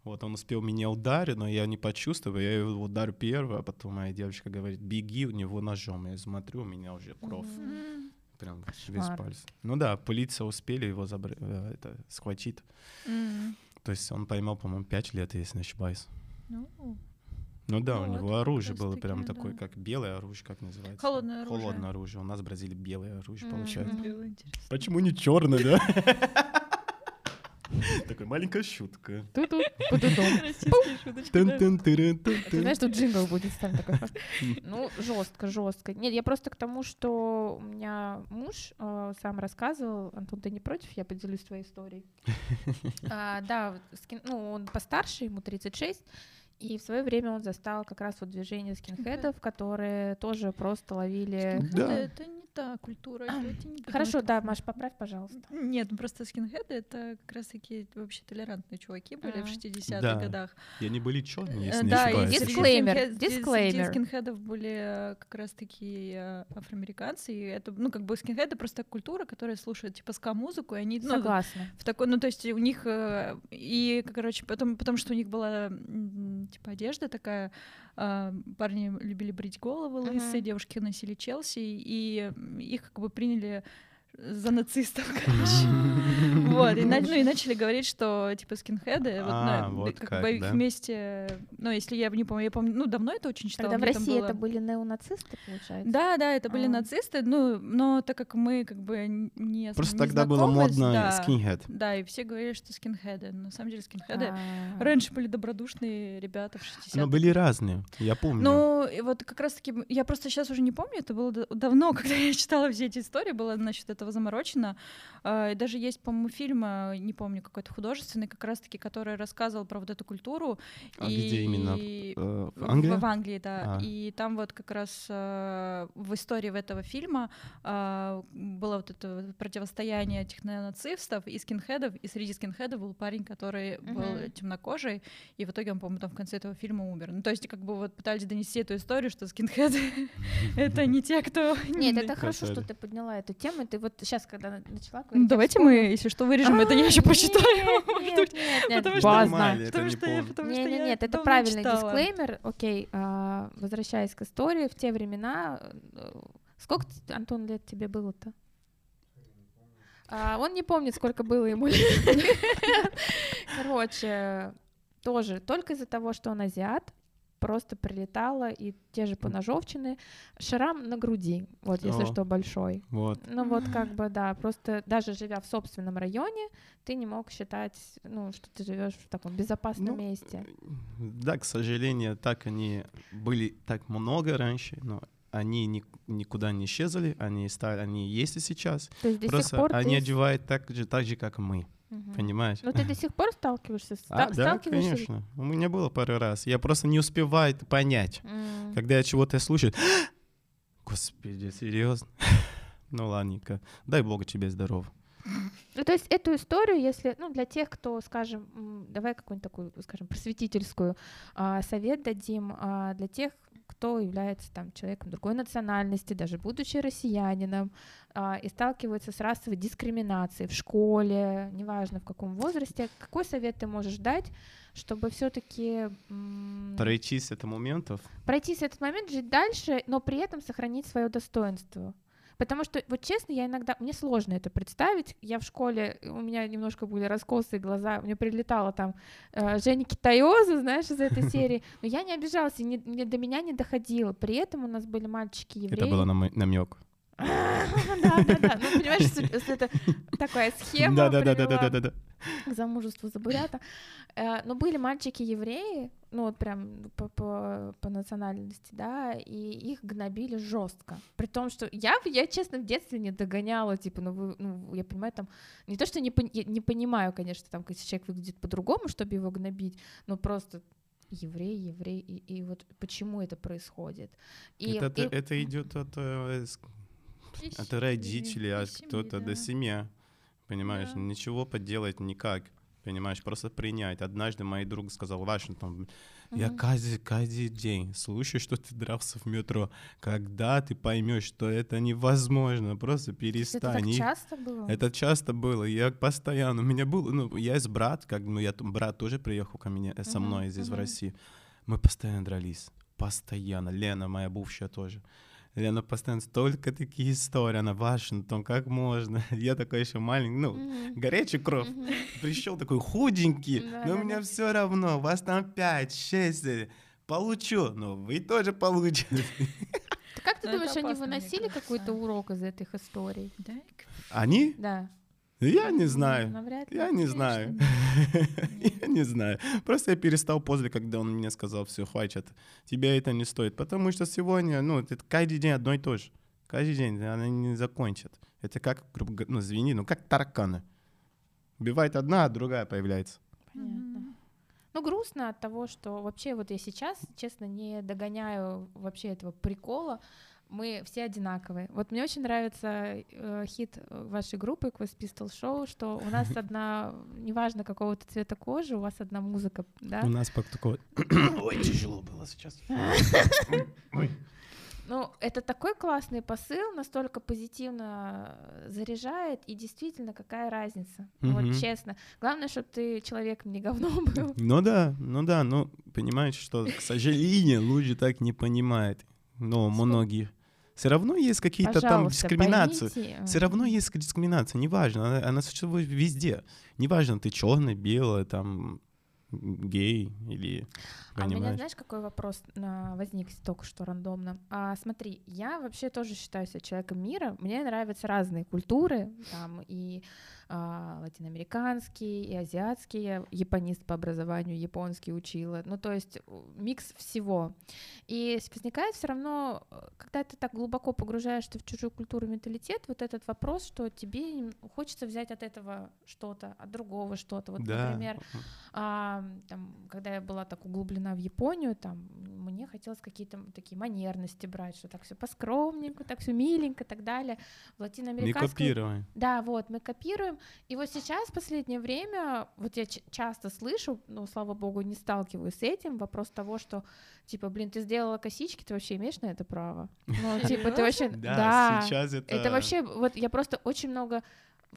Вот, он успел меня ударить, но я не почувствовал. Я его ударю первый, а потом моя девочка говорит, беги у него ножом. Я смотрю, у меня уже кровь. Мгм. Прям весь Кошмар. палец. Ну да, полиция успели его забр- э, это, схватить. То есть он поймал, по-моему, 5 лет, если не ошибаюсь. Ну, Ну да, у Вот, него оружие было таки, прям такое, да. как белое оружие, как называется? Холодное оружие. Холодное оружие. У нас в Бразилии белое оружие Мгм. получается. интересно. Почему не черный, да? Такая маленькая шутка. Ты знаешь, тут джингл будет там такой. Ну, жестко, жестко. Нет, я просто к тому, что у меня муж э, сам рассказывал, Антон, ты не против, я поделюсь твоей историей. А, Да, ну, он постарше, ему 36, и в свое время он застал как раз вот движение скинхедов, которые тоже просто ловили... Да. это не та культура. это не Хорошо, да, Маш, поправь, пожалуйста. Нет, ну просто скинхеды это как раз таки вообще толерантные чуваки были в А. 60-х Да. годах. И они были черные, если не да, и ошибаюсь. Дисклеймер, дисклеймер. Скинхедов были э, как раз таки э, афроамериканцы, и это, ну, как бы скинхеды просто культура, которая слушает, типа, ска-музыку, и они, ну, Согласна. в такой, ну, то есть у них, э, и, короче, потом, потому что у них была, типа, одежда такая, а, парни любили брить головы лысые, девушки носили Челси, и их как бы приняли за нацистов, короче. Вот, и, ну, и начали говорить, что, типа, скинхеды, вот, А, ну, вот как, как, бы их вместе, ну, если я не помню, я помню, ну, давно это очень читала. Тогда в России было- это были неонацисты, получается? Да, да, это были А. нацисты, ну, но так как мы как бы не Просто не тогда было модно да, скинхед. Да, и все говорили, что скинхеды. На самом деле скинхеды А. раньше были добродушные ребята в 60-х. Но были разные, я помню. Ну, и вот как раз-таки, я просто сейчас уже не помню, это было давно, когда я читала все эти истории, было насчет этого заморочено. А, И даже есть, по-моему, фильм, а, не помню, какой-то художественный, как раз-таки, который рассказывал про вот эту культуру. А где именно? и- Э, в- В Англии? В, Англии, да. А. И там вот как раз э, в истории этого фильма э, было вот это противостояние этих неонацистов и скинхедов, и среди скинхедов был парень, который был Мгм. темнокожий, и в итоге он, по-моему, там в конце этого фильма умер. Ну, то есть как бы вот пытались донести эту историю, что скинхеды — это не те, кто... Нет, это хорошо, что ты подняла эту тему. Ты вот сейчас, когда на- начала говорить, Ну, я давайте мы, если что, вырежем это, я А, еще почитаю. Нет, нет, нет, это правильный дисклеймер. Окей, а, возвращаясь к истории, в те времена, э, сколько, Антон, лет тебе было-то? А, он не помнит, сколько было ему лет. Короче, тоже только из-за того, что он азиат, просто прилетало, и те же поножовчины, шрам на груди, вот если О. что, большой. Вот. Ну вот как бы, да, просто даже живя в собственном районе, ты не мог считать, ну, что ты живешь в таком безопасном Ну, месте. Да, к сожалению, так они были так много раньше, но они ни- никуда не исчезли, они стали, они есть и сейчас. То есть до Просто сих пор они ты... одевают так же, так же, как мы, Мгм. понимаешь? Ну ты до сих пор сталкиваешься с... А, да, конечно. У меня было пару раз. Я просто не успеваю это понять. М. Когда я чего-то слушаю, господи, серьезно? Ну ладненько. Дай бог тебе здоров. Ну, то есть эту историю, если, ну, для тех, кто, скажем, давай какую-нибудь такую, скажем, просветительскую а, совет дадим а, для тех, кто является там человеком другой национальности, даже будучи россиянином, а, и сталкивается с расовой дискриминацией в школе, неважно в каком возрасте, какой совет ты можешь дать, чтобы все-таки Пройти с этого моментов. пройти с этот момент, жить дальше, но при этом сохранить свое достоинство. Потому что, вот честно, я иногда, мне сложно это представить. Я в школе, у меня немножко были раскосые глаза, мне прилетала там э, Женя Китаёза, знаешь, из этой серии. Но я не обижалась, и не- не- до меня не доходило. При этом у нас были мальчики евреи. Это было намек. Да, да, да. Ну, понимаешь, это такая схема Да, да, да, да, привела да, да, да. к замужеству за бурята. Э, Но были мальчики-евреи, ну вот прям по, по, по национальности, да, и их гнобили жестко. При том, что я, я честно, в детстве не догоняла, типа, ну, вы, ну я понимаю, там, не то, что не, не понимаю, конечно, там, если человек выглядит по-другому, чтобы его гнобить, но просто еврей, еврей, и, и вот почему это происходит. И, Это, и- это идет от, с- от родителей, от кто-то до семьи. Понимаешь, Да. ничего поделать никак. Понимаешь, просто принять. Однажды мой друг сказал, Вашингтон, я каждый, каждый день слушаю, что ты дрался в метро. Когда ты поймешь, что это невозможно, просто это так перестань. Часто было? Это часто было. Я постоянно. У меня был, ну, я есть брат, как, ну, я брат тоже приехал ко мне, э, со мной здесь в мгм. России. Мы постоянно дрались. Постоянно. Лена, моя бывшая тоже. Лена постоянно столько такие истории. Она Вашингтон, как можно? Я такой еще маленький, ну, Мгм. горячий кровь. Мгм. Пришел такой худенький, Да, но да, у меня да. все равно. Вас там 5, 6, получу. Но вы тоже получите. Ты Как ты Ну, думаешь, они выносили какой-то урок из этих историй? Да? Они? Да. Я не знаю. навряд ли. Я не знаю. Я не знаю. Просто я перестал после, когда он мне сказал, все, хватит, тебе это не стоит. Потому что сегодня, ну, это каждый день одно и то же. Каждый день она не закончит. Это как, грубо говоря, ну, извини, ну, как тараканы. Убивает одна, а другая появляется. Понятно. Ну, грустно от того, что вообще вот я сейчас, честно, не догоняю вообще этого прикола. Мы все одинаковые. Вот мне очень нравится э, хит э, вашей группы Quest Pistol Show, что у нас одна, неважно какого-то цвета кожи, у вас одна музыка, да? У нас пока такое... Ой, тяжело было сейчас. Ну, это такой классный посыл, настолько позитивно э, заряжает, и действительно, какая разница? Вот честно. Главное, чтобы ты человеком не говном был. Ну да, ну да, ну, понимаете, что, к сожалению, люди так не понимают. Но многие. Все равно есть какие-то там дискриминации. поймите, Все равно есть дискриминация, неважно, она, она существует везде. Неважно, ты черный, белый, там, гей или... А у меня, знаешь, какой вопрос на- возник только что рандомно? А, смотри, я вообще тоже считаю себя человеком мира. Мне нравятся разные культуры, там и а, латиноамериканские, и азиатские. Я японист по образованию, японский учила. Ну, то есть микс всего. И возникает все равно, э, когда ты так глубоко погружаешься в чужую культуру, менталитет, вот этот вопрос, что тебе хочется взять от этого что-то, от другого что-то. Вот, да. например, а, там, когда я была так углублена в Японию, там мне хотелось какие-то такие манерности брать, что так все поскромненько, так все миленько и так далее. В Не латиноамериканской... копируй. Да, вот, мы копируем. И вот сейчас, в последнее время, вот я часто слышу, но, слава богу, не сталкиваюсь с этим, вопрос того, что, типа, блин, ты сделала косички, ты вообще имеешь на это право? Ну, типа, ты вообще... Да, сейчас это... Это вообще, вот я просто очень много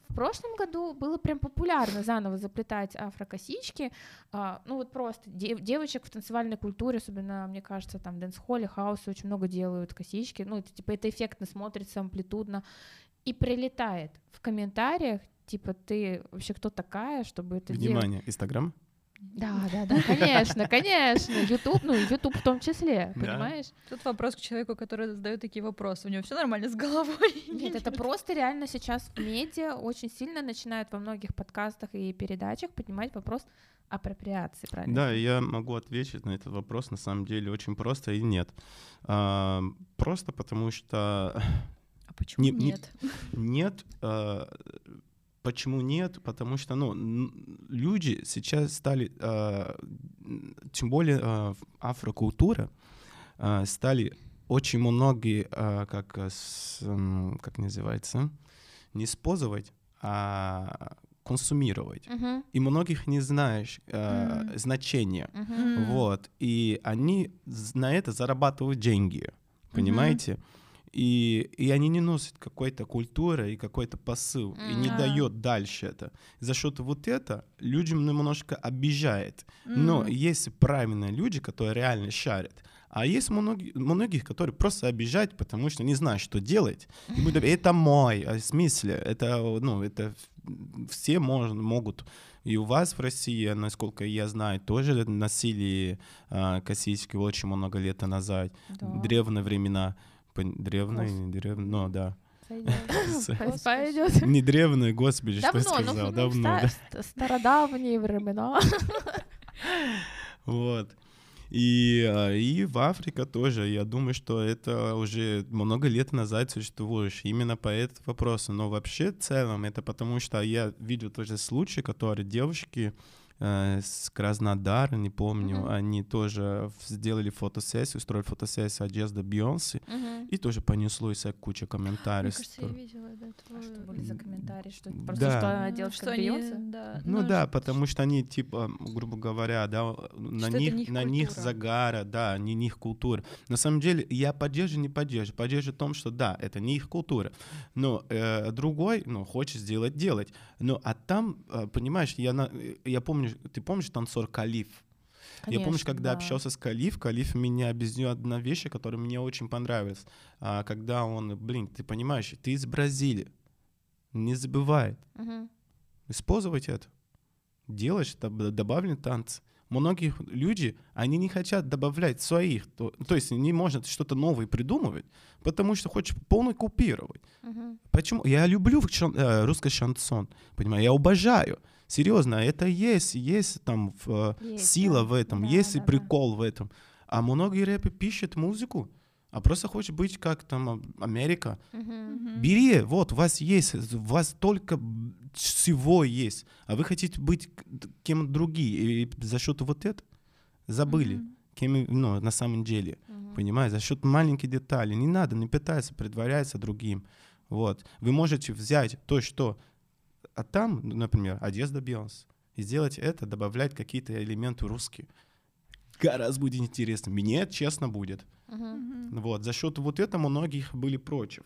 в прошлом году было прям популярно заново заплетать афрокосички, а, ну вот просто дев- девочек в танцевальной культуре, особенно, мне кажется, там в дэнс-холле, хаусе очень много делают косички, ну это типа это эффектно смотрится, амплитудно, и прилетает в комментариях, типа ты вообще кто такая, чтобы это делать? Внимание, Инстаграм? Да, да, да, конечно, конечно, YouTube, ну YouTube в том числе, Да. понимаешь? Тут вопрос к человеку, который задает такие вопросы. У него все нормально с головой? Нет, это просто реально сейчас в медиа очень сильно начинают во многих подкастах и передачах поднимать вопрос апроприации, правильно? Да, я могу ответить на этот вопрос на самом деле очень просто и нет. А, просто потому что А почему Не- не- нет? нет. а, почему нет? Потому что ну, люди сейчас стали, м, тем более в- афрокультура, а, стали очень многие, а, как, с, м, как называется, не использовать, а консумировать. Мгм, И многих не знаешь э, Мгм. значения. М. Вот. И они на это зарабатывают деньги. Понимаете? И, и они не носят какой-то культуры и какой-то посыл, и не дает дальше это. За счет вот это людям немножко обижает. Но М. есть правильные люди, которые реально шарят. А есть многие, многих, которые просто обижают, потому что не знают, что делать. И будут, это мой, а в смысле, это, ну, это все можно, могут. И у вас в России, насколько я знаю, тоже носили а, косички очень много лет назад, Да. древние времена. Гос- не древние, ну да. Пойдёт. Не древние, господи, что ну, сказал, ну, давно, ста- да. ст- стародавние времена. Вот. И, а, и в Африке тоже, я думаю, что это уже много лет назад существуешь именно по этому вопросу. Но вообще в целом это потому, что я видел тоже случаи, которые девушки с Краснодара, не помню, Мгм. они тоже сделали фотосессию, устроили фотосессию одежда Бейонсе, и тоже понеслось куча Мне комментариев. кажется, я видела это. А что были за комментарии? Что Да. просто что она Ну, делает что они, Бейонсе? да, Ну ну, да, ш- потому что они, типа, грубо говоря, да, на них, не их на них загара, да, не их культура. На самом деле, я поддерживаю, не поддерживаю. Поддерживаю в том, что да, это не их культура. Но э, другой, ну, хочет сделать, делать. Ну, а там, э, понимаешь, я, на, я помню, ты помнишь танцор Калиф? я помню, Конечно, когда да. общался с Калиф, Калиф меня объяснил одна вещь, которая мне очень понравилась. А, когда он, блин, ты понимаешь, ты из Бразилии, не забывай, Мгм. использовать это. Делать доб- добавленные танцы. Многие люди, они не хотят добавлять своих. То, то есть не может что-то новое придумывать, потому что хочет полно копировать. Мгм. Почему? Я люблю шан- э, русский шансон, понимаю, я обожаю. Серьезно, это есть, есть там в, э, Есть, сила да. в этом, Да, есть и да, да. прикол в этом. А многие рэпы пишут музыку, а просто хочет быть как там а, Америка. Мгм. Бери, вот, у вас есть, у вас только всего есть, а вы хотите быть кем другие, и за счет вот это забыли, Мгм. кем, ну, на самом деле, Мгм. понимаете, за счет маленьких деталей. Не надо, не пытаться притворяться другим. Вот. Вы можете взять то, что... А там, например, одежда Бейонсе, и сделать это, добавлять какие-то элементы русские. Гораздо будет интересно. Мне честно будет. Мгм. Вот. За счет вот этого многих были против.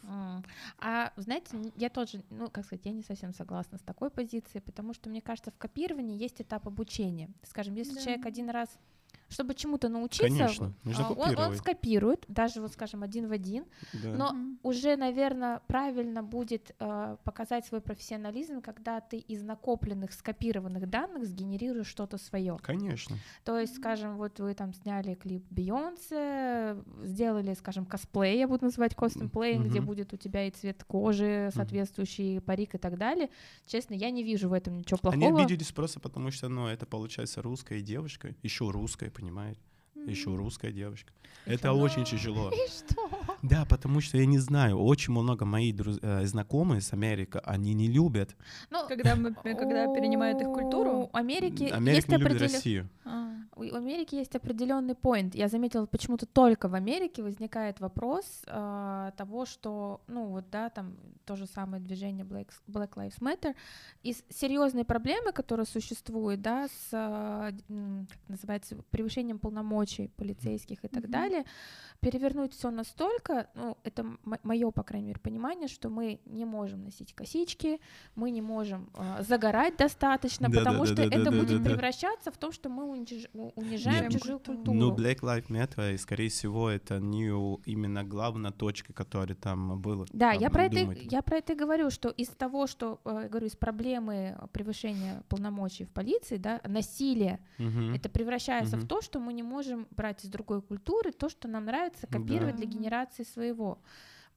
А знаете, я тоже, ну, как сказать, я не совсем согласна с такой позицией, потому что, мне кажется, в копировании есть этап обучения. Скажем, если Да. человек один раз, чтобы чему-то научиться, Конечно, нужно а, он, он скопирует, даже вот, скажем, один в один, Да. но Мгм. уже, наверное, правильно будет э, показать свой профессионализм, когда ты из накопленных, скопированных данных сгенерируешь что-то свое. Конечно. То есть, скажем, вот вы там сняли клип Бейонсе, сделали, скажем, косплей, я буду называть костюмплей, где Мгм. будет у тебя и цвет кожи, соответствующий парик и так далее. Честно, я не вижу в этом ничего Они плохого. обиделись просто потому, что, ну, это получается русская девушка, еще русская, понимаете? Еще русская девушка. Это очень тяжело. И что? Да, потому что я не знаю, очень много моих друз- э, знакомых с Америки, они не любят. Ну, Когда, мы, когда перенимают их культуру. У Америки Америка есть не любит определен- Россию. А. у Америки есть определенный point. Я заметила, почему-то только в Америке возникает вопрос а, того, что, ну вот, да, там то же самое движение Black, Black Lives Matter, из серьезной проблемы, которая существует, да, с, м, как называется, превышением полномочий полицейских и так Мгм. далее, перевернуть все настолько, ну, это мое, по крайней мере, понимание, что мы не можем носить косички, мы не можем а, загорать достаточно, потому что это будет превращаться в то, что мы униж- унижаем Нет, чужую культуру. Ну, Black Lives Matter, и, скорее всего, это не у- именно главная точка, которая там была. Да, там, я про, это, я про это и говорю, что из того, что, э, говорю, из проблемы превышения полномочий в полиции, да, насилие, Мгм. это превращается в Мгм. то, что мы не можем брать из другой культуры то, что нам нравится, копировать для Да. генерации своего.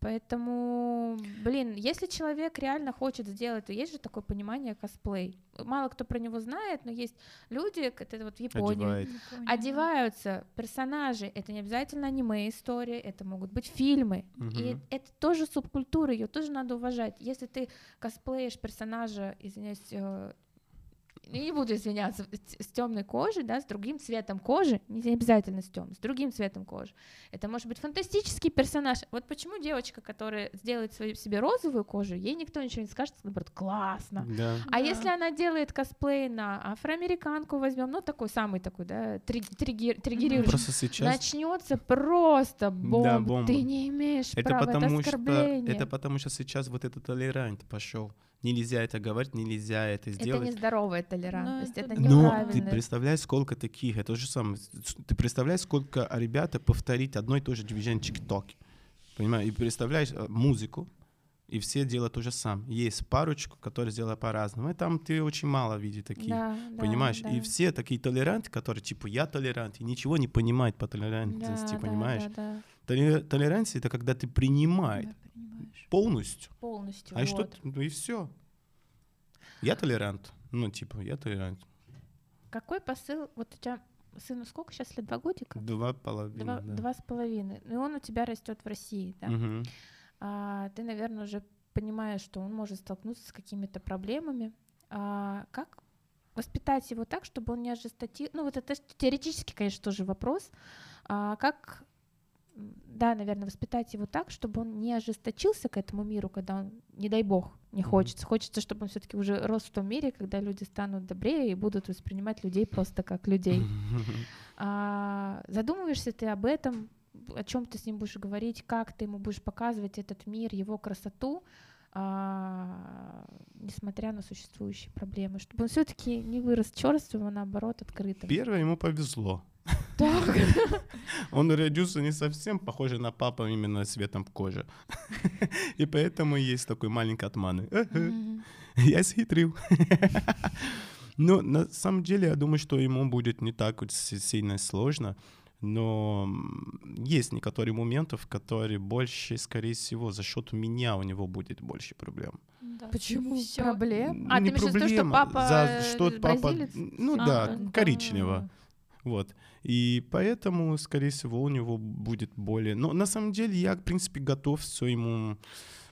Поэтому, блин, если человек реально хочет сделать, то есть же такое понимание косплей. Мало кто про него знает, но есть люди, это вот в Японии, Одевает. одеваются персонажи. Это не обязательно аниме-истории, это могут быть фильмы. И Мгм. это тоже субкультура, ее тоже надо уважать. Если ты косплеишь персонажа, извиняюсь, э, я не буду извиняться, с, темной кожей, да, с другим цветом кожи, не обязательно с темным, с другим цветом кожи. Это может быть фантастический персонаж. Вот почему девочка, которая сделает свою себе розовую кожу, ей никто ничего не скажет, наоборот, классно. Да. А Да. если она делает косплей на афроамериканку, возьмем, ну такой самый такой, да, три- триггер- триггерирующий, Просто сейчас начнется просто бомба. бомба. Ты не имеешь это права, потому это что оскорбление. это потому что сейчас вот этот толерант пошел. Нельзя это говорить, нельзя это Это сделать. нездоровая толерантность, это это да. Но неправильно. ты представляешь, сколько таких, это же самое, ты представляешь, сколько ребята повторить одно и то же движение ТикТоке, понимаешь, и представляешь э, музыку, и все делают то же самое. Есть парочку, которые сделают по-разному, и там ты очень мало видишь таких. Да, да, Понимаешь? да. И все такие толеранты, которые типа я толерант, и ничего не понимают по толерантности, Да, да, понимаешь? да, да. Толе- Толерантность это когда ты принимаешь полностью. Полностью. А что, вот. ты- ну и все. Я толерант. Ну, типа, я толерант. Какой посыл? Вот у тебя сыну сколько сейчас лет? Два годика? Два половины. Два, да. два с половиной. Ну, И он у тебя растет в России, да? Мгм. А, ты, наверное, уже понимаешь, что он может столкнуться с какими-то проблемами. А, как воспитать его так, чтобы он не ожесточил? Ну, вот это теоретически, конечно, тоже вопрос. А, как, да, наверное, воспитать его так, чтобы он не ожесточился к этому миру, когда он, не дай бог, не хочется. Хочется, чтобы он все-таки уже рос в том мире, когда люди станут добрее и будут воспринимать людей просто как людей. А, задумываешься ты об этом, о чем ты с ним будешь говорить, как ты ему будешь показывать этот мир, его красоту, а, несмотря на существующие проблемы, чтобы он все-таки не вырос черствым, а наоборот открытым. Первое ему повезло. Он родился не совсем похожий на папу именно цветом кожи. И поэтому есть такой маленький обман. Мгм. Я схитрил. Но на самом деле я думаю, что ему будет не так вот сильно сложно. Но есть некоторые моменты, в которые больше, скорее всего, за счет меня у него будет больше проблем. Да. Почему? Всё. Проблем? А, не ты в виду, что проблема, папа за что папа, бразилец? ну А, да, да. коричневого. Вот. И поэтому, скорее всего, у него будет более... Но на самом деле я, в принципе, готов все ему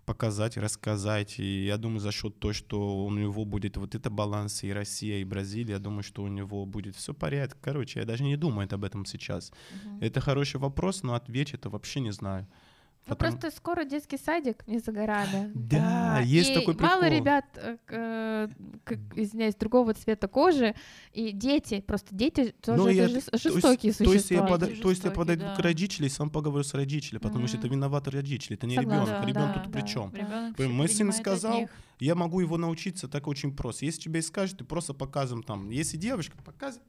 показать, рассказать. И я думаю, за счет того, что у него будет вот это баланс и Россия, и Бразилия, я думаю, что у него будет все порядок. Короче, я даже не думаю об этом сейчас. Мгм. Это хороший вопрос, но отвечь это вообще не знаю. Ну, Потому- просто скоро детский садик не за горами. Да, есть и такой мало прикол. ребят, э, к- э, как, извиняюсь, другого цвета кожи, и дети, просто дети тоже Ну, это я- жес- то есть- жестокие То есть, я существа. Дети то есть я жестокие, подойду да. к родителям и сам поговорю с родителями, потому что это Мгм. виноваты родители, это не Согласна, ребенок. да, Ребенок да, тут при да. чем? Всё мой сын сказал. Я могу его научиться так очень просто. Если тебе скажут, ты просто показываем там. Если девочка, показывай.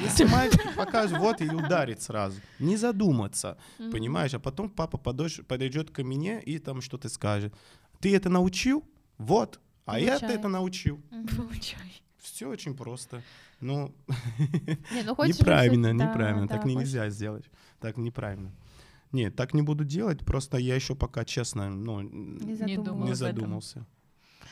Если мальчик, покажешь, вот и ударит сразу. Не задуматься, Мгм. понимаешь? А потом папа подойдет, подойдет ко мне и там что-то скажет. Ты это научил? Вот. А я это научил. Получай. Все очень просто. Ну, Не, ну хочешь неправильно, да, неправильно. да, так хочешь. нельзя сделать. Так неправильно. Нет, так не буду делать, просто я еще пока честно, ну, Не Не задумался.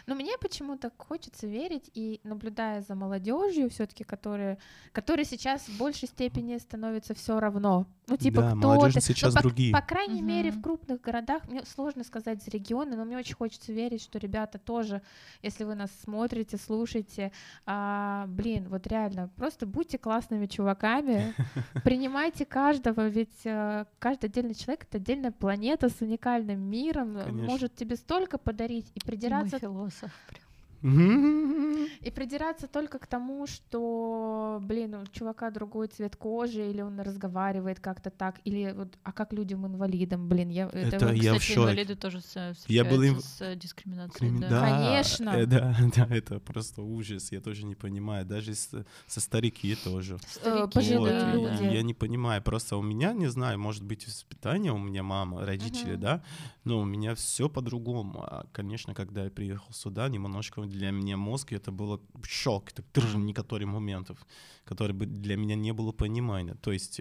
Но мне почему-то хочется верить и наблюдая за молодежью, все-таки, которые, которые сейчас в большей степени становится все равно. Ну, типа, Да, кто молодежь ты. сейчас Ну, по, другие. по крайней мере, в крупных городах, мне сложно сказать за регионы, но мне очень хочется верить, что ребята тоже, если вы нас смотрите, слушаете, а, блин, вот реально, просто будьте классными чуваками, принимайте каждого, ведь э, каждый отдельный человек — это отдельная планета с уникальным миром, Конечно. может тебе столько подарить, и Мой придираться философ. sobre И придираться только к тому, что, блин, у чувака другой цвет кожи, или он разговаривает как-то так, или вот, а как людям-инвалидам, блин, я... Это вот, я в Кстати, шоке. инвалиды тоже с- Я был им- с э, дискриминацией. Крим- да. Да, Конечно. э, Да, да, это просто ужас. Я тоже не понимаю. Даже с- со старики тоже. э, Старики, пожилые Вот, да, люди. Я не понимаю. Просто у меня, не знаю, может быть, воспитание у меня мама, родители, Мгм. да, но у меня все по-другому. А, конечно, когда я приехал сюда, немножко для меня мозг это было шок, это тоже некоторые моментов, которые бы для меня не было понимания. То есть,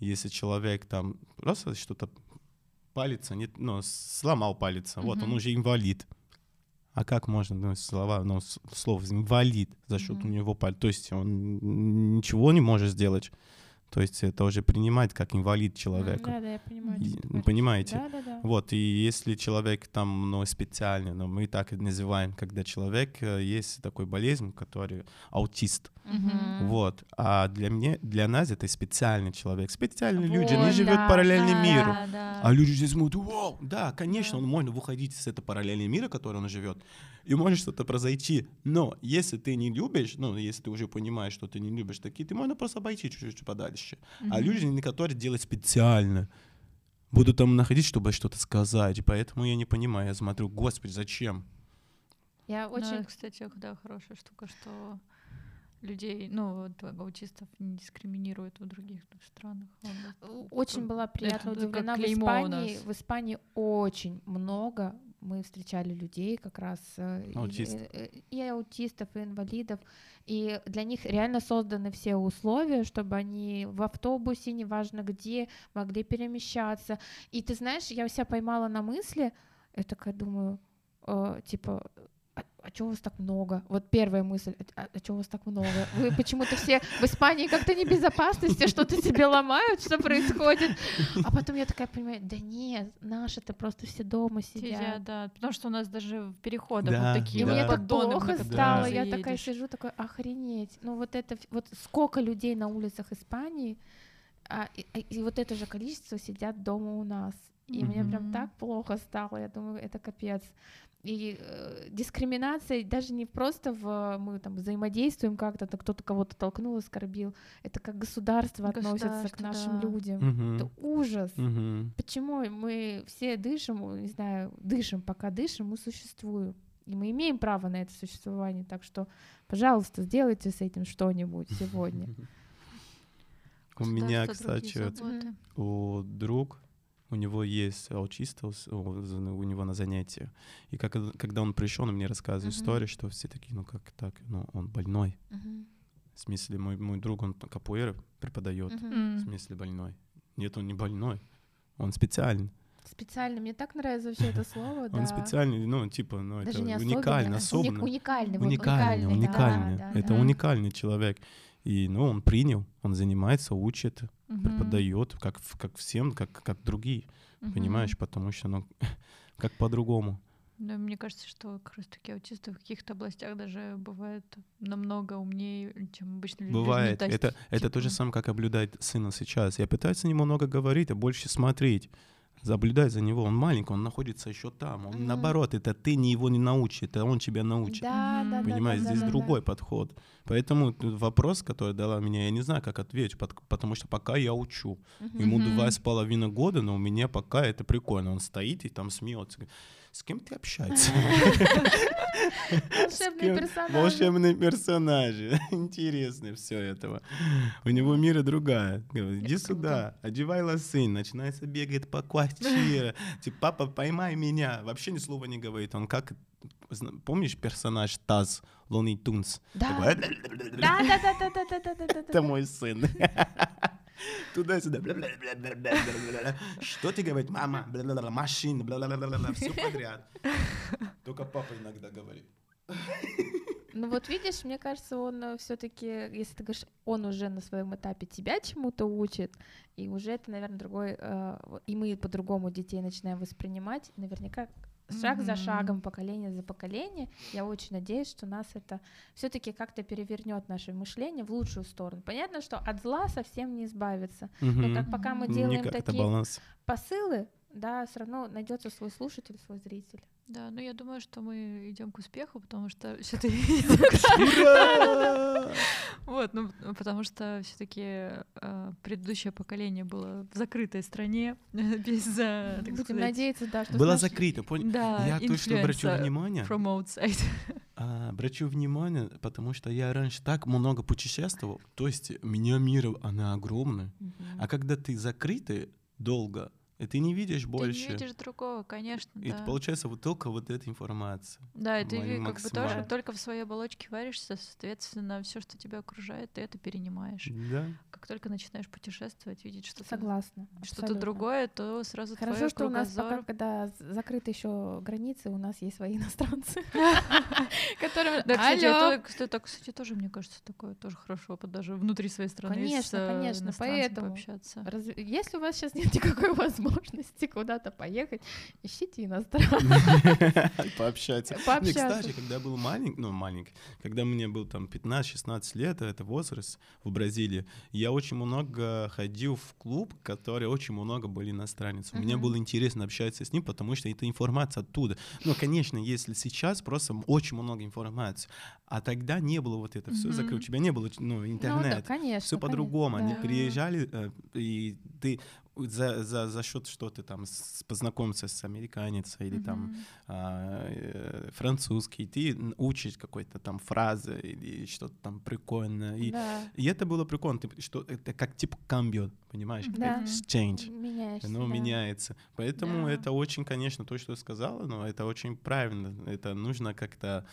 если человек там просто что-то палец, не, ну, сломал палец, вот он уже инвалид. А как можно, ну, слова, ну, слово инвалид за счет у Мгм. него палец? То есть он ничего не может сделать. То есть это уже принимает как инвалид человека. Да, да, я понимаю. И- понимаете? Да, да, да. Вот, и если человек там, ну, специальный, ну, мы так и называем, когда человек, э, есть такой болезнь, который аутист, Мгм. вот, а для меня, для нас это специальный человек, специальные люди, они Вот, живут да, параллельный да, мир, Да, да. а люди здесь смотрят, вау, да, конечно, Да. он может выходить из этого параллельного мира, который он живет, и может что-то произойти. Но если ты не любишь, ну, если ты уже понимаешь, что ты не любишь такие, ты можно просто обойти чуть-чуть подальше. А Мгм. люди, которые делают специально, будут там находить, чтобы что-то сказать. И поэтому я не понимаю, я смотрю, господи, зачем? Я Ну, очень... это, кстати, да, хорошая штука, что людей, ну, вот, аутистов не дискриминируют в других странах. Очень была приятно это удивлена. В Испании, в Испании очень много мы встречали людей как раз э, и- Аутист. э, э, и, аутистов, и инвалидов, и для них реально созданы все условия, чтобы они в автобусе, неважно где, могли перемещаться. И ты знаешь, я себя поймала на мысли, я такая думаю, э, типа, а, чего вас так много? Вот первая мысль, а, чего вас так много? Вы почему-то все в Испании как-то небезопасности, что-то себе ломают, что происходит? А потом я такая понимаю, да нет, наши-то просто все дома Сидят, сидят. да, потому что у нас даже в переходах Да, вот И такие да. мне вот так плохо стало, Да. я такая сижу, такой, охренеть. Ну вот это, вот сколько людей на улицах Испании, а, и, и- и вот это же количество сидят дома у нас. И мне прям так плохо стало, я думаю, это капец. И э, дискриминация даже не просто в мы там взаимодействуем как-то, то кто-то кого-то толкнул, оскорбил. Это как государство относится к Государство, нашим да. людям. Мгм. Это ужас. Мгм. Почему мы все дышим, не знаю, дышим, пока дышим, мы существуем. И мы имеем право на это существование. Так что, пожалуйста, сделайте с этим что-нибудь сегодня. У меня, Государство, кстати, у друг, у него есть аутист, у него на занятии. И как, когда он пришел, он мне рассказывает Мгм. историю, что все такие, ну как так, ну он больной. Мгм. В смысле, мой, мой друг, он капуэра преподает. Мгм. В смысле больной. Нет, он не больной. Он специальный. Специально. Мне так нравится вообще это слово. Он специальный, ну, типа, ну, Даже это уникально, особенный, особенно. уни- уникальный. уникальный, уникальный. да, это да. уникальный человек. И, ну, он принял, он занимается, учит, Мгм. преподает, как, как всем, как, как другие, Мгм. понимаешь? Потому что, ну, как по-другому. Да, мне кажется, что как раз таки аутисты в каких-то областях даже бывают намного умнее, чем обычно люди. Бывает. Ну, то есть, это, это то же типа, самое, как наблюдать сына сейчас. Я пытаюсь ему много говорить, а больше смотреть. Заблюдать за него. Он маленький, он находится еще там. Он Мгм. наоборот, это ты не его не научишь, это он тебя научит. Да, Мгм. да, да, Понимаешь, да, здесь да, да, другой подход. Поэтому вопрос, который дала мне, я не знаю, как ответить, пот- потому что пока я учу. Ему Мгм. два с половиной года, но у меня пока это прикольно. Он стоит и там смеется. С кем ты общаешься? Волшебные персонажи. Волшебные персонажи. Интересно все этого. У него мира другая. Иди сюда, одевай лосы, начинается бегает по квартире. Типа, папа, поймай меня. Вообще ни слова не говорит. Он как помнишь персонаж Таз Лони Тунс? «Э, э, э, да. Да, да, да, да, да, да, да, да. Это мой сын. Туда-сюда. Что ты говоришь, мама? Машина. Все подряд. Только папа иногда говорит. Ну вот видишь, мне кажется, он все-таки, если ты говоришь, он уже на своем этапе тебя чему-то учит, и уже это, наверное, другой, э, и мы по-другому детей начинаем воспринимать, наверняка шаг за Мгм. шагом, поколение за поколение. Я очень надеюсь, что нас это все-таки как-то перевернет наше мышление в лучшую сторону. Понятно, что от зла совсем не избавиться. Но как пока мы делаем Никак такие посылы, да, все равно найдется свой слушатель, свой зритель. Да, ну я думаю, что мы идем к успеху, потому что все-таки вот, ну потому что все-таки предыдущее поколение было в закрытой стране без, так Будем надеяться, да, что нашей- закрыто, понял? да, Я точно обращу внимание. from outside. А, обращу внимание, потому что я раньше так много путешествовал. То есть меня мир, она огромная. А когда ты закрытый долго, и ты не видишь Ты больше. не видишь другого, конечно, И да. получается вот только вот эта информация. Да, и ты ви- как бы тоже только в своей оболочке варишься, соответственно, все, что тебя окружает, ты это перенимаешь. Да. Как только начинаешь путешествовать, видеть что-то Согласна. что-то другое, то сразу Хорошо, твой что у нас пока, когда закрыты еще границы, у нас есть свои иностранцы, которые... Да, кстати, это, кстати, тоже, мне кажется, такое тоже хорошо, опыт даже внутри своей страны Конечно, э, конечно, поэтому Если у вас сейчас нет никакой возможности куда-то поехать, ищите иностранцев. Пообщаться. Не, Пообщаться. кстати, когда был маленький, ну, маленький, когда мне был там 15-16 лет, это возраст в Бразилии, я очень много ходил в клуб, который очень много были иностранец. Мне было интересно общаться с ним, потому что это информация оттуда. Ну, конечно, если сейчас просто очень много информации, а тогда не было вот это все закрыто, у тебя не было, ну, Ну да, интернет. конечно. все по-другому. Они приезжали, э, и ты за, за, за счет что ты там с- познакомиться с американецем или там Мгм. а, э, французский, ты учишь какой-то там фразы или что-то там прикольное. И, Да, и это было прикольно, ты- что это как типа камбио, понимаешь? Да. Exchange. меняешься. Оно да. меняется. Поэтому Да. это очень, конечно, то, что ты сказала, но это очень правильно. Это нужно как-то,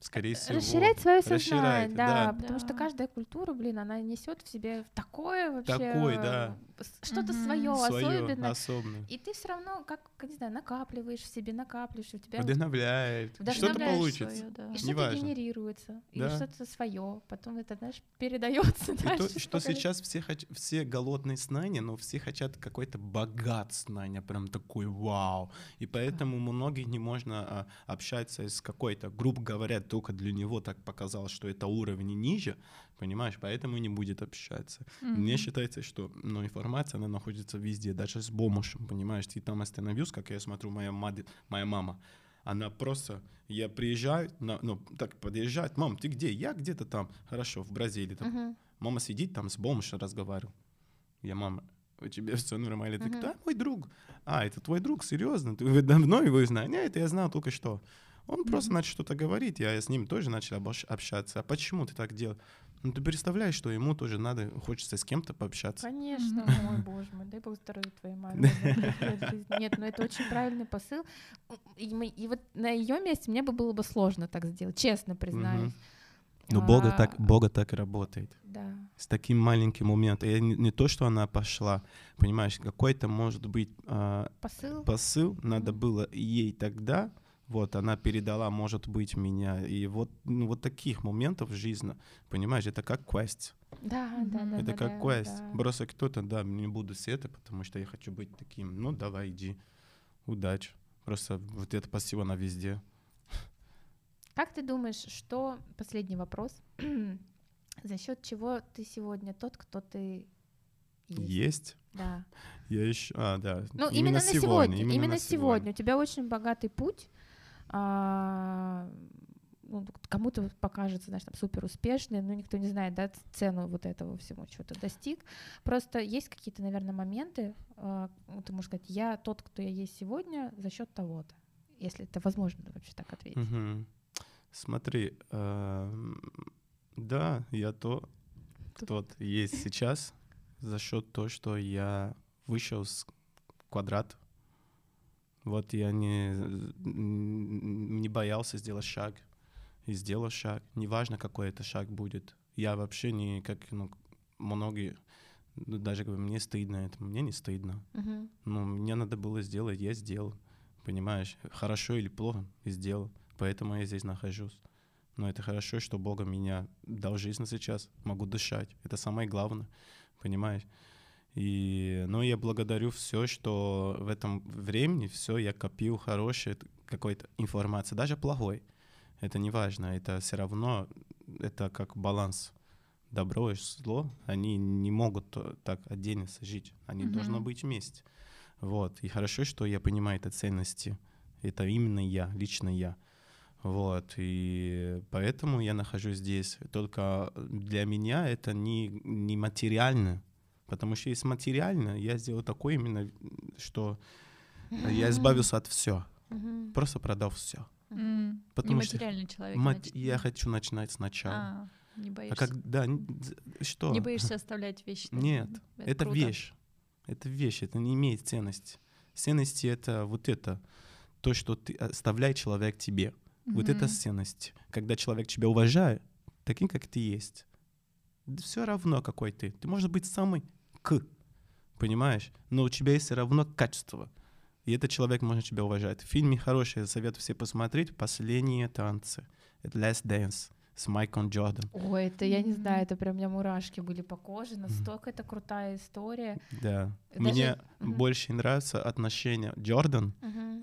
скорее всего... Расширять свое расширять, сознание, да, да. потому что Да. каждая культура, блин, она несет в себе такое вообще Такой, да. что-то Мгм. свое особенное. особенное. И ты все равно, как, не знаю, накапливаешь в себе, накапливаешь, у тебя Вдохновляет. Что-то получится. своё, да. и что-то неважно. генерируется, и Да. что-то свое, потом это, знаешь, передается И дальше. то, что сейчас все, хоч- все голодные знания, но все хотят какой-то богат знания, прям такой вау. И поэтому многие не можно а, общаться с какой-то, грубо говоря, только для него так показалось, что это уровень ниже, понимаешь, поэтому и не будет общаться. Мне Мгм. считается, что ну, информация, она находится везде, даже с бомжем, понимаешь, ты там остановился, как я смотрю, моя, мать, моя мама, она просто, я приезжаю, на, ну, так подъезжает, мам, ты где? Я где-то там, хорошо, в Бразилии, там, Мгм. Мама сидит там с бомжем разговариваю. Я, мама, у тебя все нормально? Ты Мгм. кто? «А, мой друг. А, это твой друг, серьезно? Ты давно его знаете? Нет, это я знал только что. Он просто начал что-то говорить, я с ним тоже начал общаться. А почему ты так делал? Ну, ты представляешь, что ему тоже надо, хочется с кем-то пообщаться. Конечно, мой боже мой, дай бог здоровья твоей маме. Нет, ну это очень правильный посыл. И, мы- и вот на ее месте мне бы было бы сложно так сделать, честно признаюсь. Но Бога А, так, Бога так и работает. Да. С таким маленьким моментом. И не, не то, что она пошла, понимаешь, какой-то, может быть, а, Посыл. посыл надо было ей тогда, вот, она передала, может быть, меня. И вот, ну, вот таких моментов в жизни, понимаешь, это как квест. Да, да, да. это да, как да, квест. да. Просто кто-то, да, не буду с это, потому что я хочу быть таким. Ну, давай, иди. Удачи. Просто вот это спасибо на везде. Как ты думаешь, что последний вопрос? За счет чего ты сегодня тот, кто ты есть? Есть. Да. Я еще... А, да. Ну, именно, на сегодня. Именно, на сегодня. У тебя очень богатый путь. А, ну, кому-то покажется, знаешь, там, супер успешный, но никто не знает, да, цену вот этого всего, чего ты достиг. Просто есть какие-то, наверное, моменты, а, ну, ты можешь сказать, я тот, кто я есть сегодня за счет того-то, если это возможно вообще так ответить. Мгм. Смотри, эм, да, я то, кто есть сейчас за счет того, что я вышел с квадрата. Вот я не, не боялся сделать шаг. И сделал шаг. Неважно, какой это шаг будет. Я вообще не, как ну, многие, ну, даже говорят, мне стыдно это. Мне не стыдно. Мгм. Ну, мне надо было сделать, я сделал. понимаешь, хорошо или плохо сделал, поэтому я здесь нахожусь. Но это хорошо, что Бога меня дал жизнь сейчас, могу дышать, это самое главное, понимаешь? И, ну, я благодарю все, что в этом времени все я копил хорошей какой-то информации, даже плохой. Это не важно, это все равно, это как баланс. Добро и зло, они не могут то- так отдельно жить, они Мгм. должны быть вместе. Вот, и хорошо, что я понимаю это ценности. Это именно я, лично я. Вот, и поэтому я нахожусь здесь. Только для меня это не, не материально, потому что если материально, я сделал такое именно, что я избавился от все, Мгм. просто продал все. М, Потому что человек. Мат- значит, я хочу начинать сначала. А, не А, боишься. как, да, что? Не боишься оставлять вещи. Нет, это круто. вещь. Это вещь, это не имеет ценности. Ценности — это вот это, то, что ты оставляет человек тебе. Вот это ценность. Когда человек тебя уважает, таким, как ты есть. Все равно, какой ты. Ты можешь быть самый к, понимаешь? Но у тебя есть все равно качество. И этот человек может тебя уважать. В фильме хороший, я советую все посмотреть «Последние танцы». «Last Dance» с Майклом Джордан. Ой, это я не знаю, это прям у меня мурашки были по коже, настолько это крутая история. Да. Даже- Мне Мгм. больше нравится отношение Джордан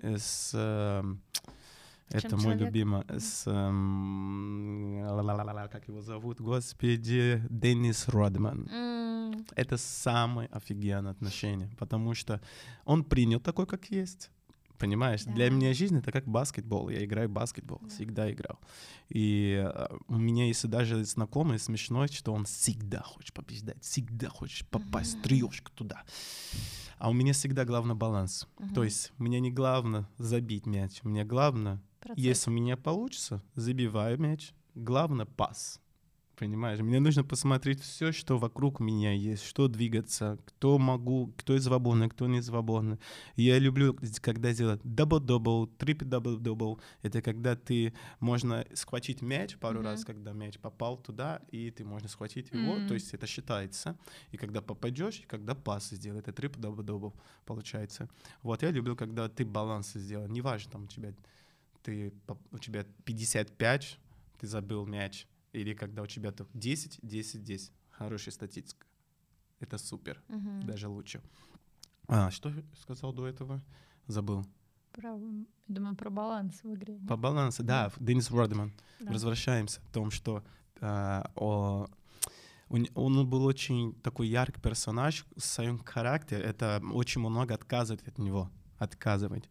э, с... эм, С это чем мой человек? любимый. С... эм, ла-ла-ла-ла, как его зовут? Господи, Деннис Родман. М, Это самое офигенное отношение, потому что он принял такой, как есть. Понимаешь, для Да. меня жизнь это как баскетбол. Я играю в баскетбол, Да. всегда играл. И э, у меня есть даже знакомый смешной, что он всегда хочет побеждать, всегда хочет попасть Мгм. трешку туда. А у меня всегда главный баланс. мгм. То есть мне не главное забить мяч, мне главное, Процесс. если у меня получится, забиваю мяч, главное пас. Понимаешь, мне нужно посмотреть все, что вокруг меня есть, что двигаться, кто могу, кто свободный, кто не свободный. Я люблю, когда делать дабл-дабл, трипл-дабл-дабл. Это когда ты можно схватить мяч пару Мгм. раз, когда мяч попал туда, и ты можно схватить его, Мгм. то есть это считается. И когда попадешь, и когда пас сделать, это трипл-дабл-дабл получается. Вот я люблю, когда ты баланс сделал. Неважно, там у тебя ты, у тебя 55, ты забил мяч, или когда у тебя только 10, 10, 10. Хорошая статистика. Это супер, Мгм. даже лучше. А, что сказал до этого? Забыл. Про, думаю, про баланс в игре. По балансу, да, Денис Родман. Да. Возвращаемся о том, что а, о- он, он был очень такой яркий персонаж в своем характере. Это очень много отказывает от него, отказывать.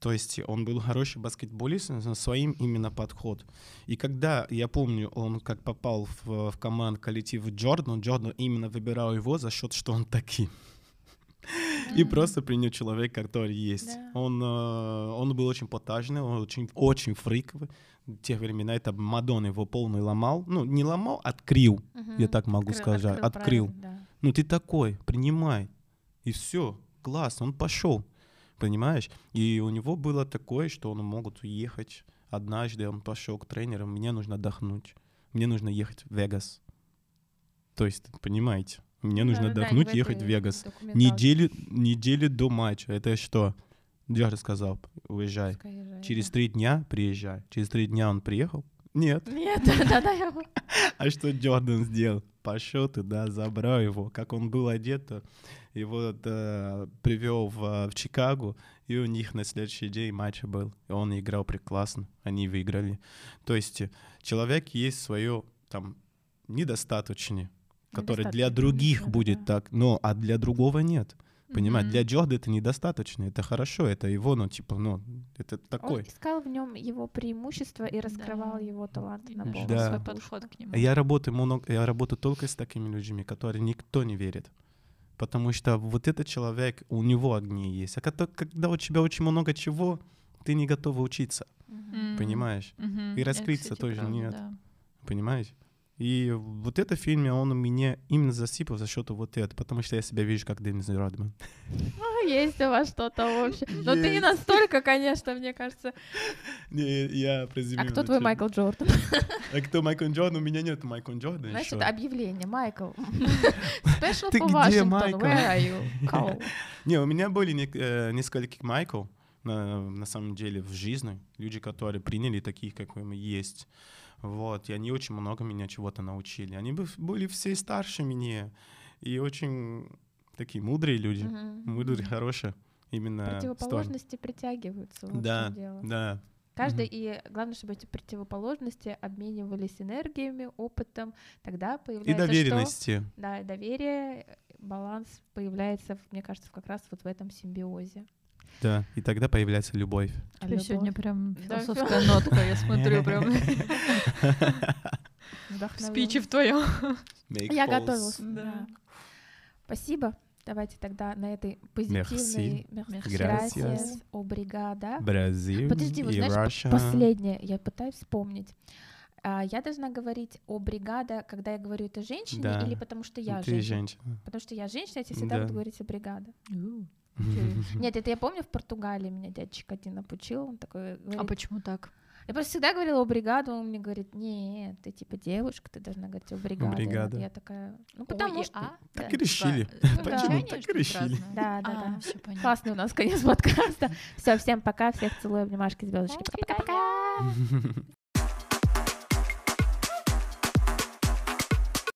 То есть он был хороший баскетболист на своим именно подход. И когда, я помню, он как попал в, в команду коллектив Джордан, Джордан именно выбирал его за счет, что он таким. И просто принял человек, который есть. Да. Он, э, он был очень потажный, он очень, очень фриковый. В те времена это Мадон его полный ломал. Ну, не ломал, открыл, я Мгм. так могу Открыл- сказать. Открыл. правильно, да. Ну, ты такой, принимай. И все, класс, он пошел. Понимаешь? И у него было такое, что он могут уехать. Однажды он пошел к тренерам, мне нужно отдохнуть. Мне нужно ехать в Вегас. То есть, понимаете, мне нужно Да-да-да, отдохнуть, ехать в Вегас. Недели, недели до матча. Это что? Джордж сказал, уезжай. езжает, Через да. три дня приезжай. Через три дня он приехал? Нет. Нет, да-да, я А что Джордан сделал? Пошел туда, забрал его. Как он был одет, его да, привел в, в Чикаго, и у них на следующий день матч был. И он играл прекрасно. Они выиграли. То есть э, человек есть свое там недостаточное, которое для других да-да-да. будет так, но а для другого нет. Понимаешь, Мгм. для Джорда это недостаточно, это хорошо, это его, ну, типа, ну, это Он такой. искал в нем его преимущества и раскрывал Да. его таланты И на полную Да. свой подход к нему. Я работаю много, я работаю только с такими людьми, которые никто не верит. Потому что вот этот человек, у него огни есть. А когда, когда у тебя очень много чего, ты не готов учиться. М, понимаешь? мгм. И Это, раскрыться кстати, тоже правда, нет. да. Понимаешь? И вот это фильме, он меня именно засыпал за счет вот этого, потому что я себя вижу как Деннис Родман. А, Есть у вас что-то общее. Но ты не настолько, конечно, мне кажется. Не, я А презюмирую. кто твой. Майкл Джордан? А кто Майкл Джордан? У меня нет Майкла Джордана Значит, еще. объявление. Майкл. Special Ты for где, Washington. Майкл? Where are you? Не, у меня были не- э, несколько Майкл, на, на самом деле в жизни, люди, которые приняли таких, какой мы есть. Вот, и они очень много меня чего-то научили. Они бы- были все старше меня, и очень такие мудрые люди, Мгм. мудрые, хорошие. Именно. Противоположности притягиваются. вот Да, да. Каждый, Мгм. и главное, чтобы эти противоположности обменивались энергиями, опытом, тогда И появляется что? доверенности. Да, и доверие, баланс появляется, мне кажется, как раз вот в этом симбиозе. Да, и тогда появляется любовь. А тебя сегодня любовь, прям Да, философская нотка, я смотрю прям спиче в твоем. Я готовилась. Да. Спасибо. Давайте тогда на этой позитивной... Merci. Gracias. Gracias. Obrigada. Бразил Подожди, и знаешь, последнее, я пытаюсь вспомнить. А, я должна говорить о бригада, когда я говорю это женщине, Да. или потому что я Ты женщина? женщина. Потому что я женщина, я тебе всегда Да. буду говорить о бригада. Нет, это я помню в Португалии меня дядечка один обучил. Он такой А говорит, почему так? Я просто всегда говорила о бригаду, он мне говорит, нет, ты типа девушка, ты должна говорить о бригаде. Бригада. Я такая, ну потому что... Так да. и решили. Ну да. Почему так и решили? Да, да, да. Все понятно. Классный у нас конец подкаста. Все, всем пока, всех целую, обнимашки, звездочки. Пока-пока.